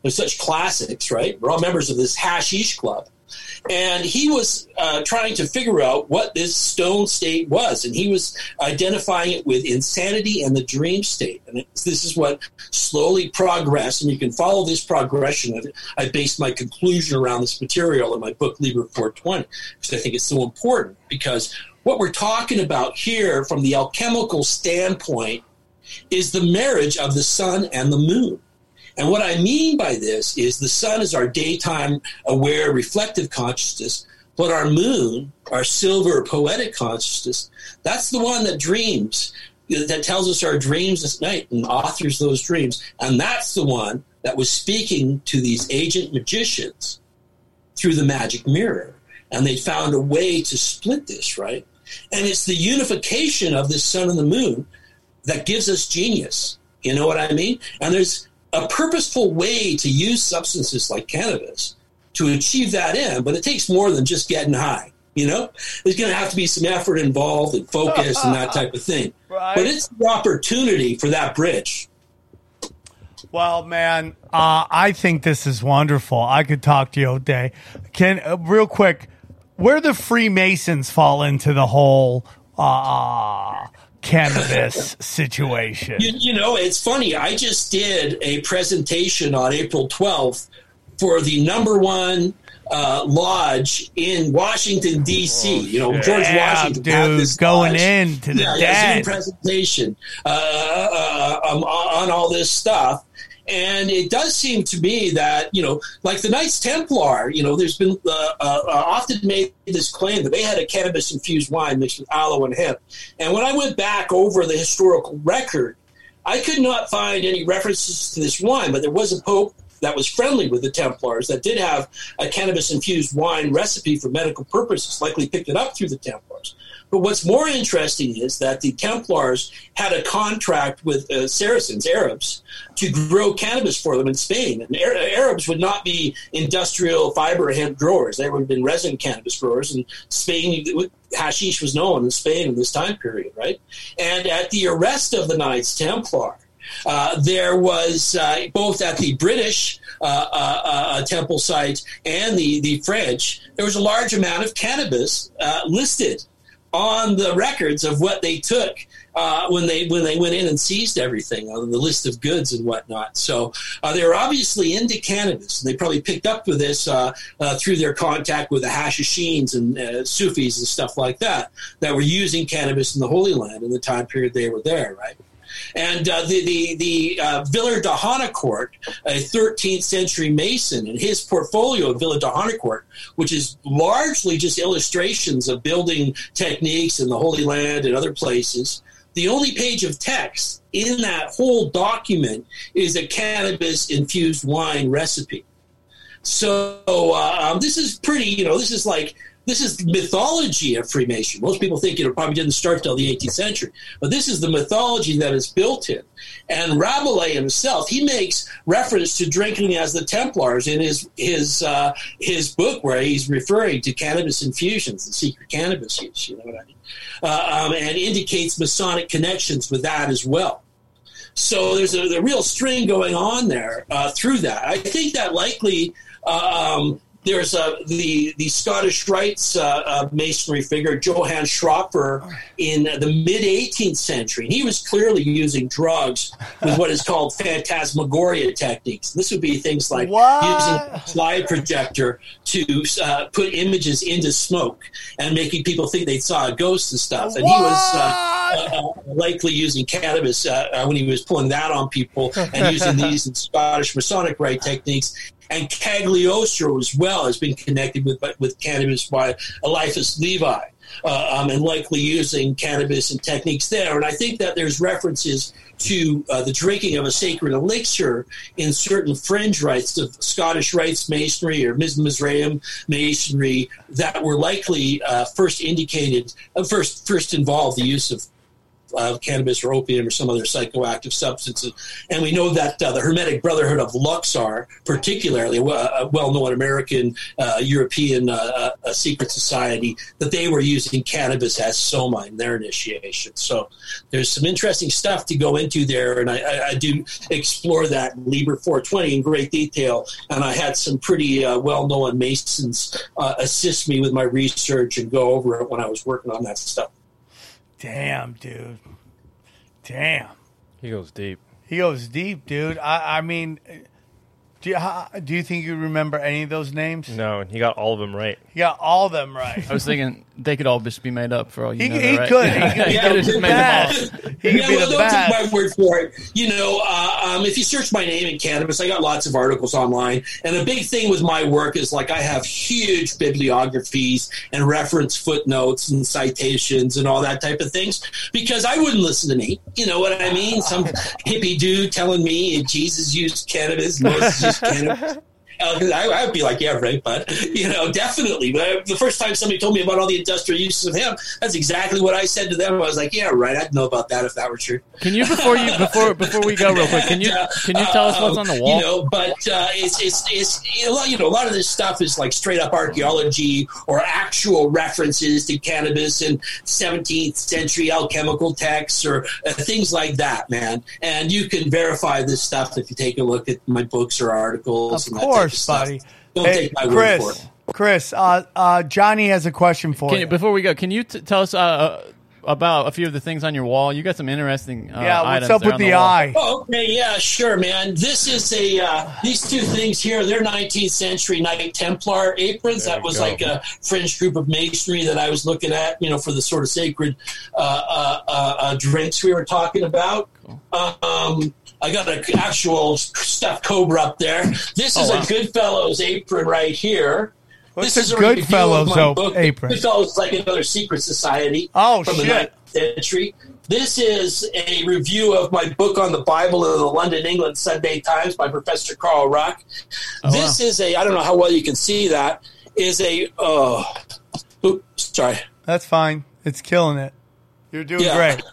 They're such classics, right? We're all members of this Hashish Club and he was uh, trying to figure out what this stone state was, and he was identifying it with insanity and the dream state. And it, this is what slowly progressed, and you can follow this progression. I based my conclusion around this material in my book Liber 420 because I think it's so important. Because what we're talking about here, from the alchemical standpoint, is the marriage of the sun and the moon. And what I mean by this is the sun is our daytime aware reflective consciousness, but our moon, our silver poetic consciousness, that's the one that dreams, that tells us our dreams at night and authors those dreams. And that's the one that was speaking to these agent magicians through the magic mirror. And they found a way to split this, right? And it's the unification of the sun and the moon that gives us genius. You know what I mean? And there's a purposeful way to use substances like cannabis to achieve that end, but it takes more than just getting high. You know, there's going to have to be some effort involved and focus and that type of thing. <laughs> Right. But it's the opportunity for that bridge. Well, man, uh, I think this is wonderful. I could talk to you all day. Can uh, real quick, where the Freemasons fall into the whole uh, cannabis <laughs> situation? You, you know, it's funny. I just did a presentation on April 12th for the number one uh, lodge in Washington D.C. you know, George Yeah, Washington dude, this going lodge. into the yeah, yeah, presentation uh, uh, um, on all this stuff. And it does seem to me that, you know, like the Knights Templar, you know, there's been uh, uh, uh, often made this claim that they had a cannabis infused wine mixed with aloe and hemp. And when I went back over the historical record, I could not find any references to this wine, but there was a pope that was friendly with the Templars that did have a cannabis infused wine recipe for medical purposes, likely picked it up through the Templars. But what's more interesting is that the Templars had a contract with uh, Saracens, Arabs, to grow cannabis for them in Spain. And Ar- Arabs would not be industrial fiber hemp growers; they would have been resin cannabis growers. And Spain, hashish was known in Spain in this time period, right? And at the arrest of the Knights Templar, uh, there was uh, both at the British uh, uh, uh, temple site and the, the French, there was a large amount of cannabis uh, listed on the records of what they took uh, when they when they went in and seized everything on the list of goods and whatnot. So uh, they were obviously into cannabis, and they probably picked up with this uh, uh, through their contact with the Hashishins and uh, Sufis and stuff like that that were using cannabis in the Holy Land in the time period they were there, right? And uh, the the, the uh, Villard de Honnecourt, a 13th century Mason, and his portfolio of Villard de Honnecourt, which is largely just illustrations of building techniques in the Holy Land and other places. The only page of text in that whole document is a cannabis infused wine recipe. So uh, um, this is pretty, you know, this is like this is mythology of Freemasonry. Most people think it probably didn't start till the 18th century, but this is the mythology that is built in. And Rabelais himself, he makes reference to drinking as the Templars in his his uh, his book, where he's referring to cannabis infusions and secret cannabis use. You know what I mean? Uh, um, and indicates Masonic connections with that as well. So there's a, a real string going on there uh, through that. I think that likely um, there's a, the the Scottish Rites uh, uh, masonry figure Johann Schröpfer in the mid 18th century. He was clearly using drugs with what is called phantasmagoria techniques. This would be things like What? using a slide projector to uh, put images into smoke and making people think they saw a ghost and stuff. And he was. Uh, uh, likely using cannabis uh, uh, when he was pulling that on people and using these in Scottish Masonic rite techniques. And Cagliostro as well has been connected with with cannabis by Eliphas Levi. Uh, um, and likely using cannabis and techniques there. And I think that there's references to uh, the drinking of a sacred elixir in certain fringe rites of Scottish rites masonry or Mizraim masonry that were likely uh, first indicated, uh, first first involved the use of uh, cannabis or opium or some other psychoactive substances. And we know that uh, the Hermetic Brotherhood of Luxor, particularly a well known American uh, European uh, uh, secret society, that they were using cannabis as soma in their initiation. So there's some interesting stuff to go into there. And I, I, I do explore that in Liber 420 in great detail. And I had some pretty well known Masons assist me with my research and go over it when I was working on that stuff. Damn, dude. Damn. He goes deep. He goes deep, dude. I, I mean, do you, how, do you think you remember any of those names? No, and he got all of them right. He got all of them right. I was thinking they could all just be made up for all you He- know. he right? could. <laughs> He could- He Yeah, could have just the made them best. He could yeah, be well, the don't take best. my word for it. You know, uh, um, if you search my name in cannabis, I got lots of articles online. And a big thing with my work is like I have huge bibliographies and reference footnotes and citations and all that type of things because I wouldn't listen to me. You know what I mean? Some <laughs> hippie dude telling me Jesus used cannabis, Moses used cannabis. Uh, 'cause I, I would be like, yeah, right, but you know, definitely. But the first time somebody told me about all the industrial uses of hemp, that's exactly what I said to them. I was like, yeah, right. I'd know about that if that were true. Can you before you before before we go real quick? Can you <laughs> can you tell us what's on the wall? You know, but uh, it's it's it's you know, you know a lot of this stuff is like straight up archaeology or actual references to cannabis in 17th century alchemical texts or uh, things like that, man. And you can verify this stuff if you take a look at my books or articles. Of and that of course, stuff. Don't Hey, take my word for Chris, it. Chris, uh, uh, Johnny has a question for Can you. you, before we go, can you t- tell us uh, uh, about a few of the things on your wall? You got some interesting. Uh, yeah, what's items up with on the, eye? Oh, okay, yeah, sure, man. This is a uh, these two things here. They're 19th century Knight Templar aprons. There That was go. like a fringe group of masonry that I was looking at, you know, for the sort of sacred uh, uh, uh, uh, drinks we were talking about. Um, I got an actual stuffed cobra up there. This is Oh, wow. a Goodfellows apron right here. What's this a is review of Goodfellows my book. apron? Goodfellows is like another secret society Oh, from the shit. ninth century. This is a review of my book on the Bible in the London, England Sunday Times by Professor Carl Ruck. Oh, this is a, I don't know how well you can see that, is a, oh, oops, sorry. That's fine. It's killing it. You're doing Yeah. great.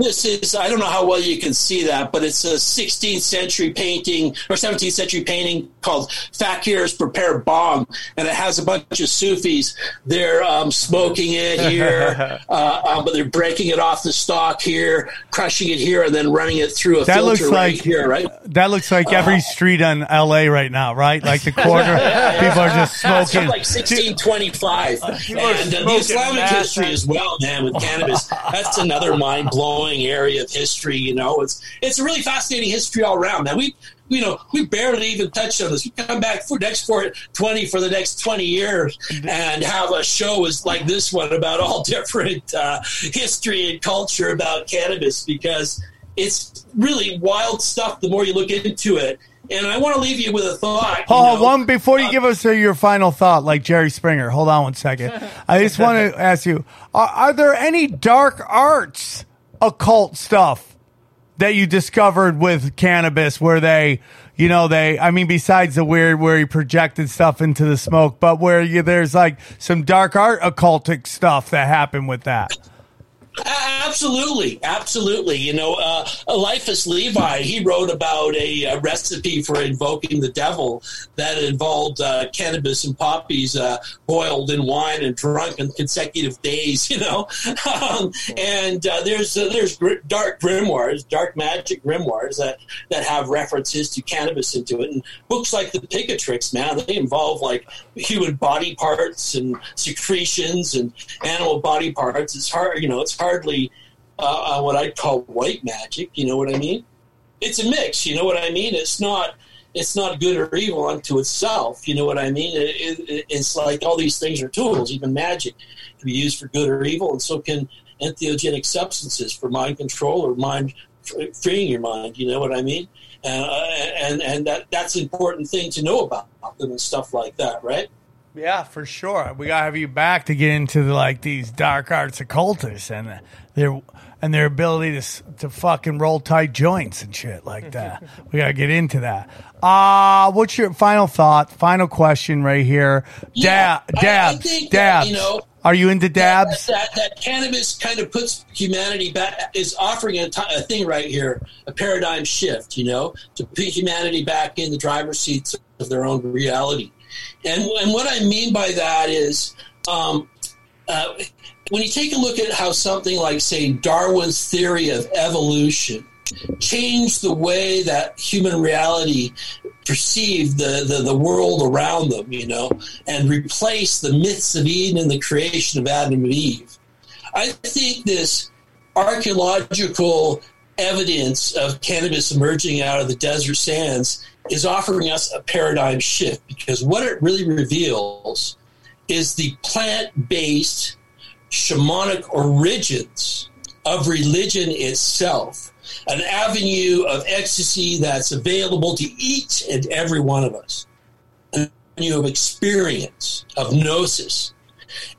This is, I don't know how well you can see that, but it's a 16th century painting or 17th century painting called Fakirs Prepare Bhang. And it has a bunch of Sufis. They're um, smoking it here, <laughs> uh, um, but they're breaking it off the stalk here, crushing it here, and then running it through a That filter looks right like here, right? that looks like every street in L.A. right now, right? Like the corner, <laughs> people are just smoking. like 1625. are and uh, the Islamic history as well, man, with cannabis. That's another mind blowing area of history. You know, it's it's a really fascinating history all around. Now we. You know, we barely even touched on this. We come back for next for twenty for the next twenty years, and have a show is like this one about all <laughs> different uh, history and culture about cannabis because it's really wild stuff. The more you look into it, and I want to leave you with a thought. you Hold on, know. one before you give us uh, your final thought, like Jerry Springer. Hold on one second. I just want to <laughs> ask you: are, are there any dark arts, occult stuff that you discovered with cannabis, where they, you know, they? I mean, besides the weird where he projected stuff into the smoke, but where you, there's like some dark art occultic stuff that happened with that. A- Absolutely, absolutely. You know, uh, Eliphas Levi, he wrote about a, uh recipe for invoking the devil that involved uh, cannabis and poppies uh, boiled in wine and drunk in consecutive days. <laughs> You know, um, and uh, there's uh, there's gr- dark grimoires, dark magic grimoires that that have references to cannabis into it. And books like the Picatrix, man, they involve like human body parts and secretions and animal body parts. It's hard, you know, it's hardly uh, uh, what I'd call white magic. You know what I mean? It's a mix. You know what I mean? It's not. It's not good or evil unto itself. You know what I mean? It, it, it's like all these things are tools. Even magic can be used for good or evil, and so can entheogenic substances for mind control or mind freeing your mind. You know what I mean? And uh, and and that that's an important thing to know about them and stuff like that, right? Yeah, for sure. We gotta have you back to get into the, like these dark arts occultists and their and their ability to to fucking roll tight joints and shit like <laughs> that. we gotta get into that. Uh what's your final thought? Final question right here. Yeah, Dab, I- I dabs, that, you know, Are you into dabs? That, that, that cannabis kind of puts humanity back, is offering a, ti- a thing right here, a paradigm shift, you know, to put humanity back in the driver's seats of their own reality. And, and what I mean by that is, um, uh, when you take a look at how something like, say, Darwin's theory of evolution changed the way that human reality perceived the, the, the world around them, you know, and replaced the myths of Eden and the creation of Adam and Eve. I think this archaeological evidence of cannabis emerging out of the desert sands is offering us a paradigm shift because what it really reveals is the plant based shamanic origins of religion itself, an avenue of ecstasy that's available to each and every one of us, an avenue of experience, of gnosis.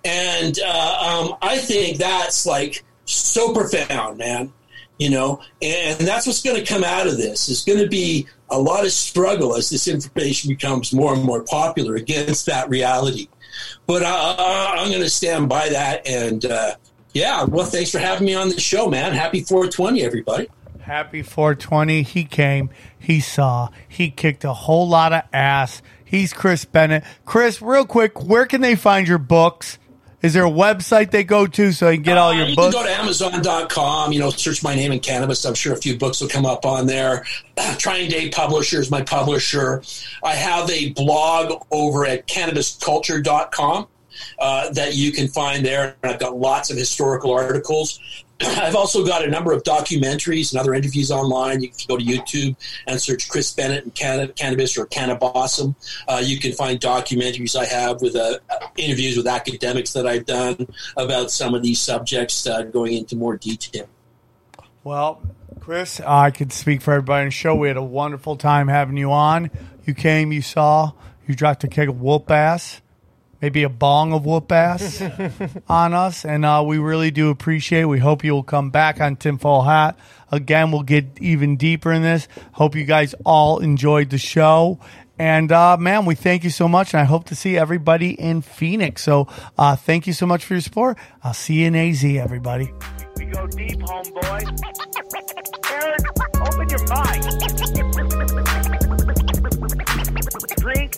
And uh, um, I think that's like so profound, man. You know, and that's what's going to come out of this. Is going to be a lot of struggle as this information becomes more and more popular against that reality. But uh, I'm going to stand by that. And uh, yeah, well, thanks for having me on the show, man. Happy 420, everybody. Happy 420. He came, he saw, he kicked a whole lot of ass. He's Chris Bennett. Chris, real quick, where can they find your books? Is there a website they go to so they can get all Uh, your you books? can go to Amazon.com, you know, search my name in cannabis. I'm sure a few books will come up on there. <clears throat> TrineDay Publisher is my publisher. I have a blog over at cannabisculture.com uh, that you can find there. And I've got lots of historical articles. <clears throat> I've also got a number of documentaries and other interviews online. You can go to YouTube and search Chris Bennett and Canna- Cannabis or kaneh-bosm. Uh, you can find documentaries I have with uh, interviews with academics that I've done about some of these subjects, uh, going into more detail. Well, Chris, I could speak for everybody on the show. We had a wonderful time having you on. You came, you saw, you dropped a keg of whoop ass, maybe a bong of whoop ass <laughs> on us, and uh, we really do appreciate. it. We hope you will come back on Tinfoil Hat again. We'll get even deeper in this. Hope you guys all enjoyed the show. And uh, man, we thank you so much, and I hope to see everybody in Phoenix. So, uh, thank you so much for your support. I'll see you in AZ, everybody. We go deep, homeboy. Aaron, open your mind. Drink